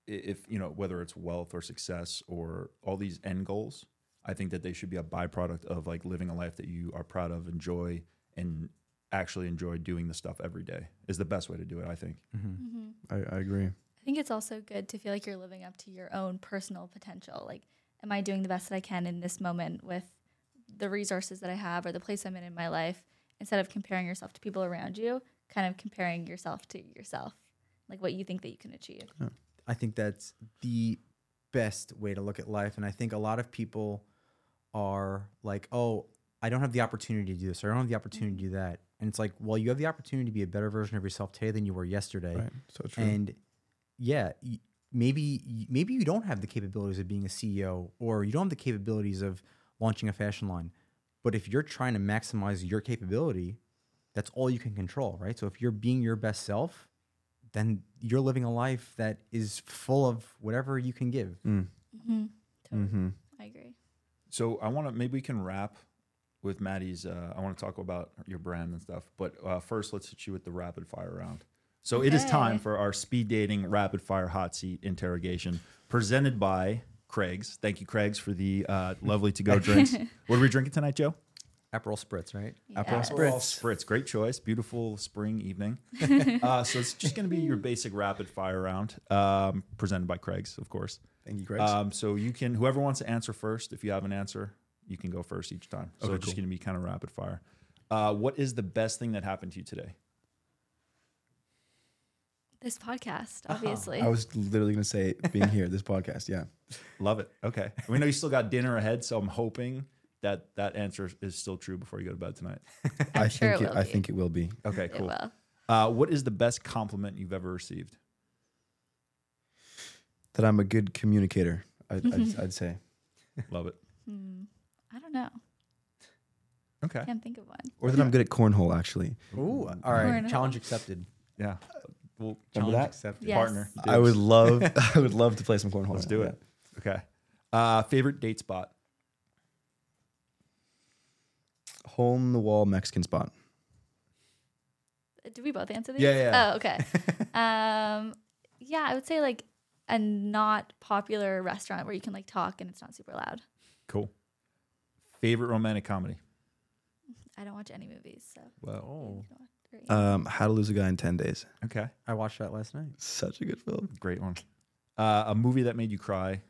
if, you know, whether it's wealth or success or all these end goals, I think that they should be a byproduct of like living a life that you are proud of, enjoy, and actually enjoy doing the stuff every day is the best way to do it, I think. hmm I, I agree. I think it's also good to feel like you're living up to your own personal potential. Like, am I doing the best that I can in this moment with the resources that I have or the place I'm in in my life? Instead of comparing yourself to people around you, kind of comparing yourself to yourself, like what you think that you can achieve. I think that's the best way to look at life. And I think a lot of people are like, oh, I don't have the opportunity to do this, or I don't have the opportunity to do that. And it's like, well, you have the opportunity to be a better version of yourself today than you were yesterday. Right. So true. And yeah, maybe maybe you don't have the capabilities of being a CEO, or you don't have the capabilities of launching a fashion line. But if you're trying to maximize your capability, that's all you can control, right? So if you're being your best self, then you're living a life that is full of whatever you can give. Mm. Mm-hmm. Totally. Mm-hmm. I agree. So I want to, maybe we can wrap with Maddie's, uh, I want to talk about your brand and stuff. But uh, first, let's hit you with the rapid fire round. So it is time for our speed dating rapid fire hot seat interrogation presented by Craig's. Thank you, Craig's, for the uh, lovely to go drinks. What are we drinking tonight, Joe? Aperol spritz, right? Aperol Yes. Spritz. Spritz. Great choice. Beautiful spring evening. uh, so it's just going to be your basic rapid fire round, um, presented by Craig's, of course. Thank you, Craig. Um, so you can, whoever wants to answer first, if you have an answer, you can go first each time. So Okay, it's just cool. going to be kind of rapid fire. Uh, what is the best thing that happened to you today? This podcast, obviously. I was literally going to say being here, this podcast. Yeah. Love it. Okay. We know you still got dinner ahead, so I'm hoping that that answer is still true before you go to bed tonight. I'm I sure think it it, will I be. think it will be. Okay, It cool. will. Uh, what is the best compliment you've ever received? That I'm a good communicator. I'd, I'd, I'd say, Love it. Hmm. I don't know. Okay. Can't think of one. or that I'm good at cornhole. Actually, Ooh, all right. Cornhole. Challenge accepted. Yeah. Well, Challenge that? accepted. Yes. partner. I would love I would love to play some cornhole. Let's do now, it. Okay. Uh, favorite date spot? yeah. Hole in the wall Mexican spot. Did we both answer these? Yeah, yeah. Oh, okay. um, yeah, I would say like a not popular restaurant where you can like talk and it's not super loud. Cool. Favorite romantic comedy? I don't watch any movies, so. Well, Oh, you can watch- or, yeah. Um, How to Lose a Guy in Ten Days. okay. I watched that last night. Such a good film. Great one. Uh, a movie that made you cry,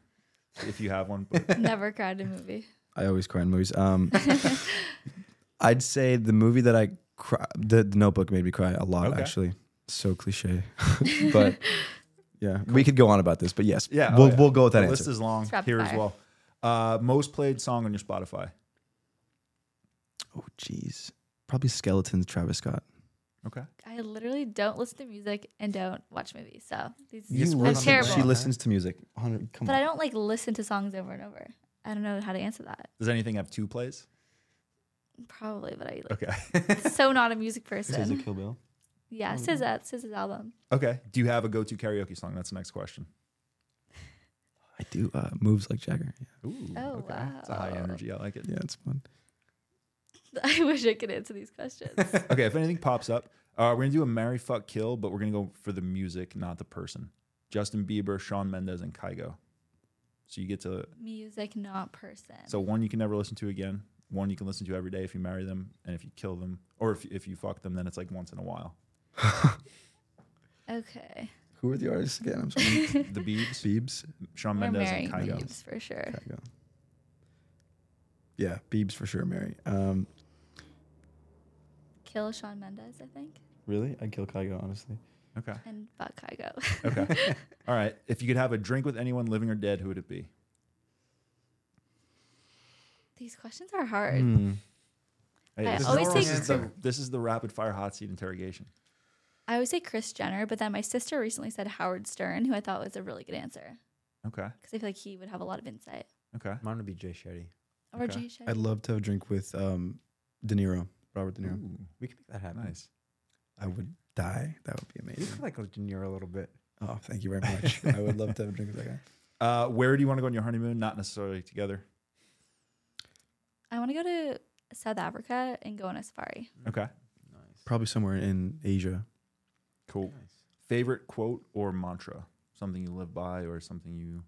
if you have one. But Never cried in a movie. I always cry in movies. Um, I'd say the movie that I cry, the, the Notebook made me cry a lot. Okay. Actually, so cliche, but yeah, we could go on about this. But yes, Yeah, oh we'll yeah. we'll go with that the answer. list is long It's rapid here as well. Uh, most played song on your Spotify. oh, jeez, probably Skeletons, Travis Scott. Okay. I literally don't listen to music and don't watch movies, so these You just I'm work on the terrible. She listens to music. Come But on. I don't like listen to songs over and over. I don't know how to answer that. Does anything have two plays? Probably, but I like Okay. so not a music This is person. a Kill Bill. Yeah, SZA, SZA's album. Okay. Do you have a go-to karaoke song? That's the next question. I do uh, moves like Jagger. Yeah, Ooh. Oh, okay. It's a high energy. I like it. yeah it's fun. I wish I could answer these questions. Okay. If anything pops up, uh, we're gonna do a marry, fuck, kill, but we're gonna go for the music, not the person. Justin Bieber, Shawn Mendes, and Kygo. So you get to music, not person. so one you can never listen to again. One you can listen to every day if you marry them, and if you kill them, or if if you fuck them, then it's like once in a while. okay, Who are the artists again? I'm sorry. The Biebs, Biebs. Shawn we're Mendes, and Kygo. Biebs for sure. Kygo. Yeah, Biebs for sure. Mary. Um, Kill Shawn Mendes, I think, really, I'd kill Kygo honestly. Okay. and fuck Kygo. Okay. All right. If you could have a drink with anyone, living or dead, who would it be? These questions are hard. Hmm. Hey, I this, always is, say this, is the, this is the rapid fire hot seat interrogation. I always say Kris Jenner, but then my sister recently said Howard Stern, who I thought was a really good answer Okay. because I feel like he would have a lot of insight. Okay. Mine would be Jay Shetty. Or Okay. Jay Shetty. I'd love to have a drink with um, De Niro, Robert De Niro. Ooh, We can make that happen. nice. I would die. That would be amazing. You amazing. could like De Niro a little bit. Oh, thank you very much. I would love to have a drink with that guy. Uh, where do you want to go on your honeymoon? Not necessarily together. I want to go to South Africa and go on a safari. Okay. Nice. Probably somewhere in Asia. Cool. Nice. Favorite quote or mantra? Something you live by or something you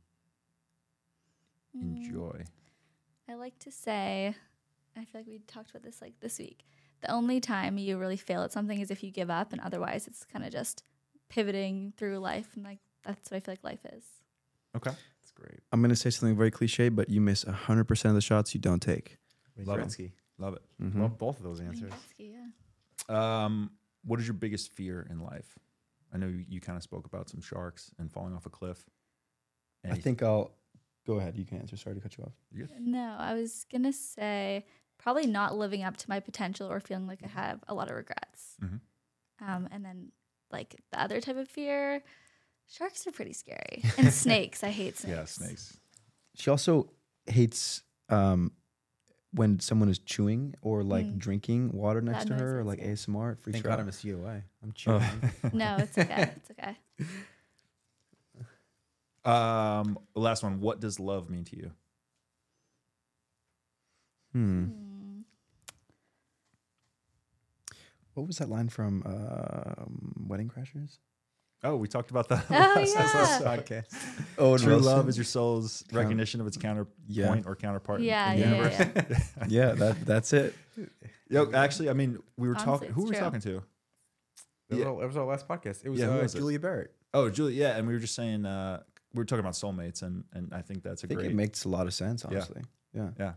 Mm, enjoy? I like to say, I feel like we talked about this like this week. The only time you really fail at something is if you give up, and otherwise, it's kind of just pivoting through life, and like that's what I feel like life is. Okay. That's great. I'm going to say something very cliche, but you miss 100% of the shots you don't take. Wayne Love 'em. Gretzky. Love it. Mhm. Love both of those answers. Gretzky, yeah. Um, what is your biggest fear in life? I know you, you kind of spoke about some sharks and falling off a cliff. I Any- think I'll go ahead. You can answer. Sorry to cut you off. You? No, I was gonna say probably not living up to my potential or feeling like I have a lot of regrets. Mhm. Um, and then like the other type of fear, sharks are pretty scary, and snakes. I hate snakes. Yeah, snakes. She also hates um, when someone is chewing or like Mm. drinking water next That to her or like yeah. ASMR. It freaks Thank her God out. I'm a COA. I'm chewing. No, it's okay. It's okay. Um, last one. What does love mean to you? Hmm. Hmm. What was that line from um, Wedding Crashers? Oh, we talked about that. Oh, last- yeah. last podcast. Oh, True love is your soul's Count- recognition of its counterpoint Yeah. or counterpart. in- Yeah, in the yeah, universe. yeah, yeah, that that's it. Yo, actually, I mean, we were Honestly, talking. Who were we talking to? That, Yeah. was our, that was our last podcast. It was, Yeah, uh, was it? Julia Barrett. Oh, Julia. Yeah, and we were just saying uh, we were talking about soulmates, and and I think that's a I think great. it makes a lot of sense, honestly. Yeah. yeah.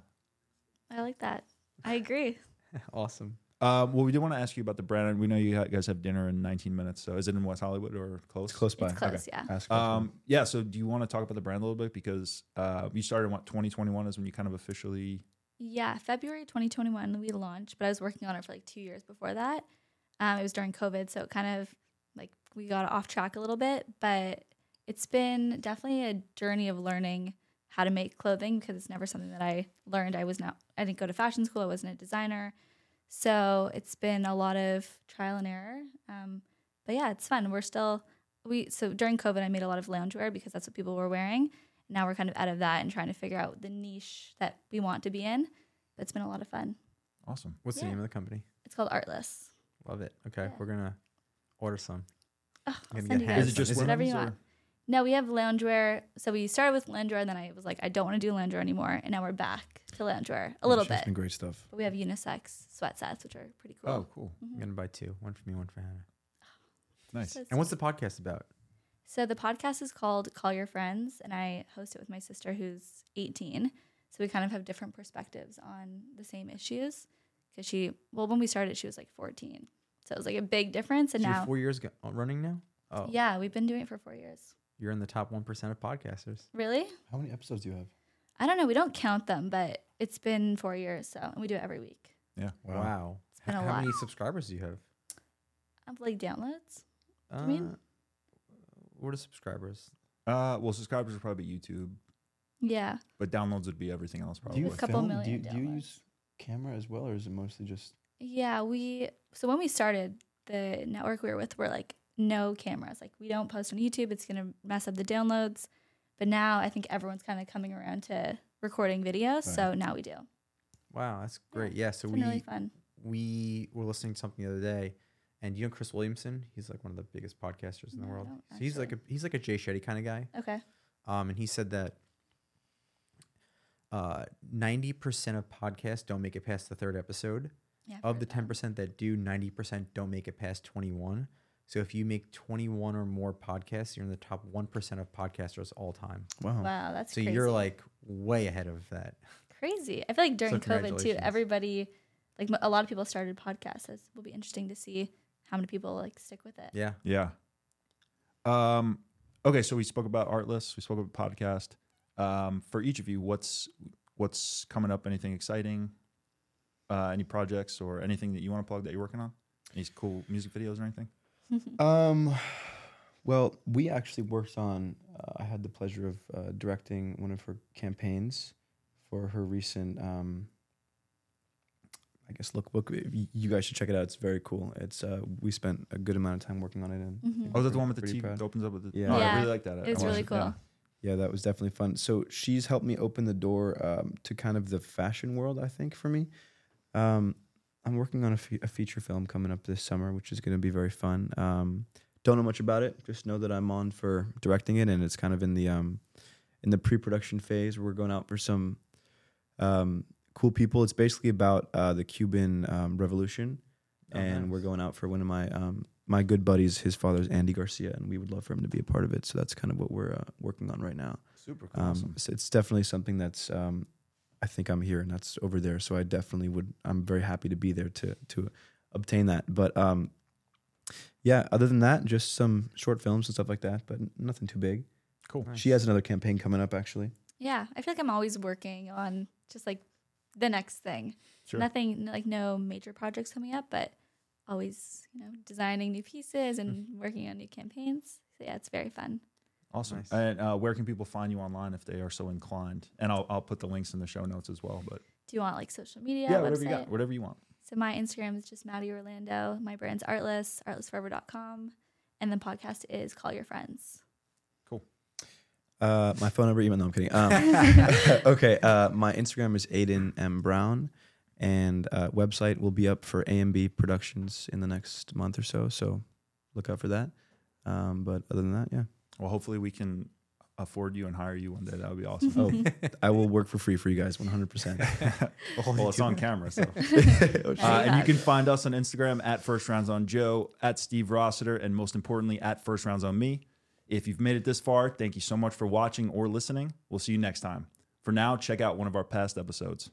I like that. I agree. awesome. Um, well, we do want to ask you about the brand. We know you guys have dinner in 19 minutes. So is it in West Hollywood or close? It's close by. It's close, yeah. Ask Um, yeah. So do you want to talk about the brand a little bit because uh, you started in what 2021 is when you kind of officially Yeah, February 2021 we launched, but I was working on it for like two years before that. Um, it was during COVID, so it kind of like we got off track a little bit, but it's been definitely a journey of learning how to make clothing because it's never something that I learned. I was not, I didn't go to fashion school, I wasn't a designer. So it's been a lot of trial and error. Um, but yeah, it's fun. We're still, we, so during COVID, I made a lot of loungewear because that's what people were wearing. Now we're kind of out of that and trying to figure out the niche that we want to be in. But it's been a lot of fun. Awesome. What's the name of the company? It's called Artless. Love it. Okay, Yeah. we're gonna order some. Oh, I'm I'll gonna send get you hats. guys Is it just whatever you women's, want. Or- No, we have loungewear. So we started with loungewear, and then I was like, I don't want to do loungewear anymore, and now we're back to loungewear a little bit. Some great stuff. But we have unisex sweat sets, which are pretty cool. Oh, cool. I'm mm-hmm. gonna buy two. One for me, one for Hannah. Nice. So, And what's the podcast about? so the podcast is called Call Your Friends, and I host it with my sister who's 18. So we kind of have different perspectives on the same issues. Because she, well, when we started, she was like 14. So it was like a big difference. And So you're now, four years go- running now. Oh, yeah, we've been doing it for four years. You're in the top one percent of podcasters. Really? How many episodes do you have? I don't know. We don't count them, but it's been four years. So and we do it every week. Yeah. Wow. been H- a How lot. many subscribers do you have? Of like downloads. Uh, you mean? What are subscribers? Uh, well, subscribers would probably be YouTube, Yeah. but downloads would be everything else Do probably. you A couple film? million do you, do you downloads. use camera as well, or is it mostly just? Yeah, we so when we started the network we were with were like no cameras. Like we don't post on YouTube, it's gonna mess up the downloads. But now I think everyone's kind of coming around to recording videos, so now we do. Wow, that's great. Yeah. So we really fun. we were listening to something the other day, and you know Chris Williamson. He's like one of the biggest podcasters in the No, I world. So he's like a he's like a Jay Shetty kind of guy. Okay. Um, and he said that uh, 90% of podcasts don't make it past the third episode. Yeah. Of the 10% that do, 90% don't make it past 21. So if you make 21 or more podcasts, you're in the top 1% of podcasters all time. Wow. Wow, that's So crazy. you're like way ahead of that. crazy. I feel like during COVID too, everybody like a lot of people started podcasts. It will be interesting to see how many people like stick with it. Yeah. Yeah. Um, okay, so we spoke about Artless. We spoke about podcast. Um, for each of you, what's what's coming up? Anything exciting? Uh, any projects or anything that you want to plug that you're working on? Any cool music videos or anything? Um, well, we actually worked on. Uh, I had the pleasure of uh, directing one of her campaigns for her recent. Um, I guess lookbook. Y- You guys should check it out. It's very cool. It's uh, we spent a good amount of time working on it. And I Mhm. Oh, is the one with the pretty T proud. that opens up with the? Yeah. Oh, I really like that. It was really watched cool. yeah. Yeah, that was definitely fun. So she's helped me open the door um, to kind of the fashion world. I think for me, um, I'm working on a, fe- a feature film coming up this summer, which is going to be very fun. Um, don't know much about it. Just know that I'm on for directing it, and it's kind of in the um, in the pre-production phase. We're going out for some um, cool people. It's basically about uh, the Cuban um, Revolution, Oh, and we're going out for one of my um, my good buddies. His father's Andy Garcia, and we would love for him to be a part of it. So that's kind of what we're uh, working on right now. Super cool. Um, awesome. so it's definitely something that's um, I think I'm here and that's over there. So I definitely would. I'm very happy to be there to to obtain that. But um, yeah, other than that, just some short films and stuff like that, but nothing too big. Cool. She has another campaign coming up actually. Yeah, I feel like I'm always working on just like the next thing. Sure. Nothing like no major projects coming up, but always, you know, designing new pieces and working on new campaigns. So yeah, it's very fun. Awesome. Nice. And uh, where can people find you online if they are so inclined? And I'll I'll put the links in the show notes as well. But Do you want like social media? yeah, website? whatever you got, whatever you want. So my Instagram is just Maddie Orlando. My brand's Artless, artlessforever.com. And the podcast is Call Your Friends. Cool. Uh, my phone number, email. No, I'm kidding. Um, okay, uh, my Instagram is Aidan M Browne, and uh, website will be up for AMB Productions in the next month or so. So look out for that. Um, but other than that, yeah. Well, hopefully we can afford you and hire you one day. That would be awesome. Oh, I will work for free for you guys, 100%. well, it's on camera, so. Oh, Uh, and you can find us on Instagram at First Rounds on Joe, at Steve Rossiter, and most importantly, at First Rounds on Me. If you've made it this far, thank you so much for watching or listening. We'll see you next time. For now, check out one of our past episodes.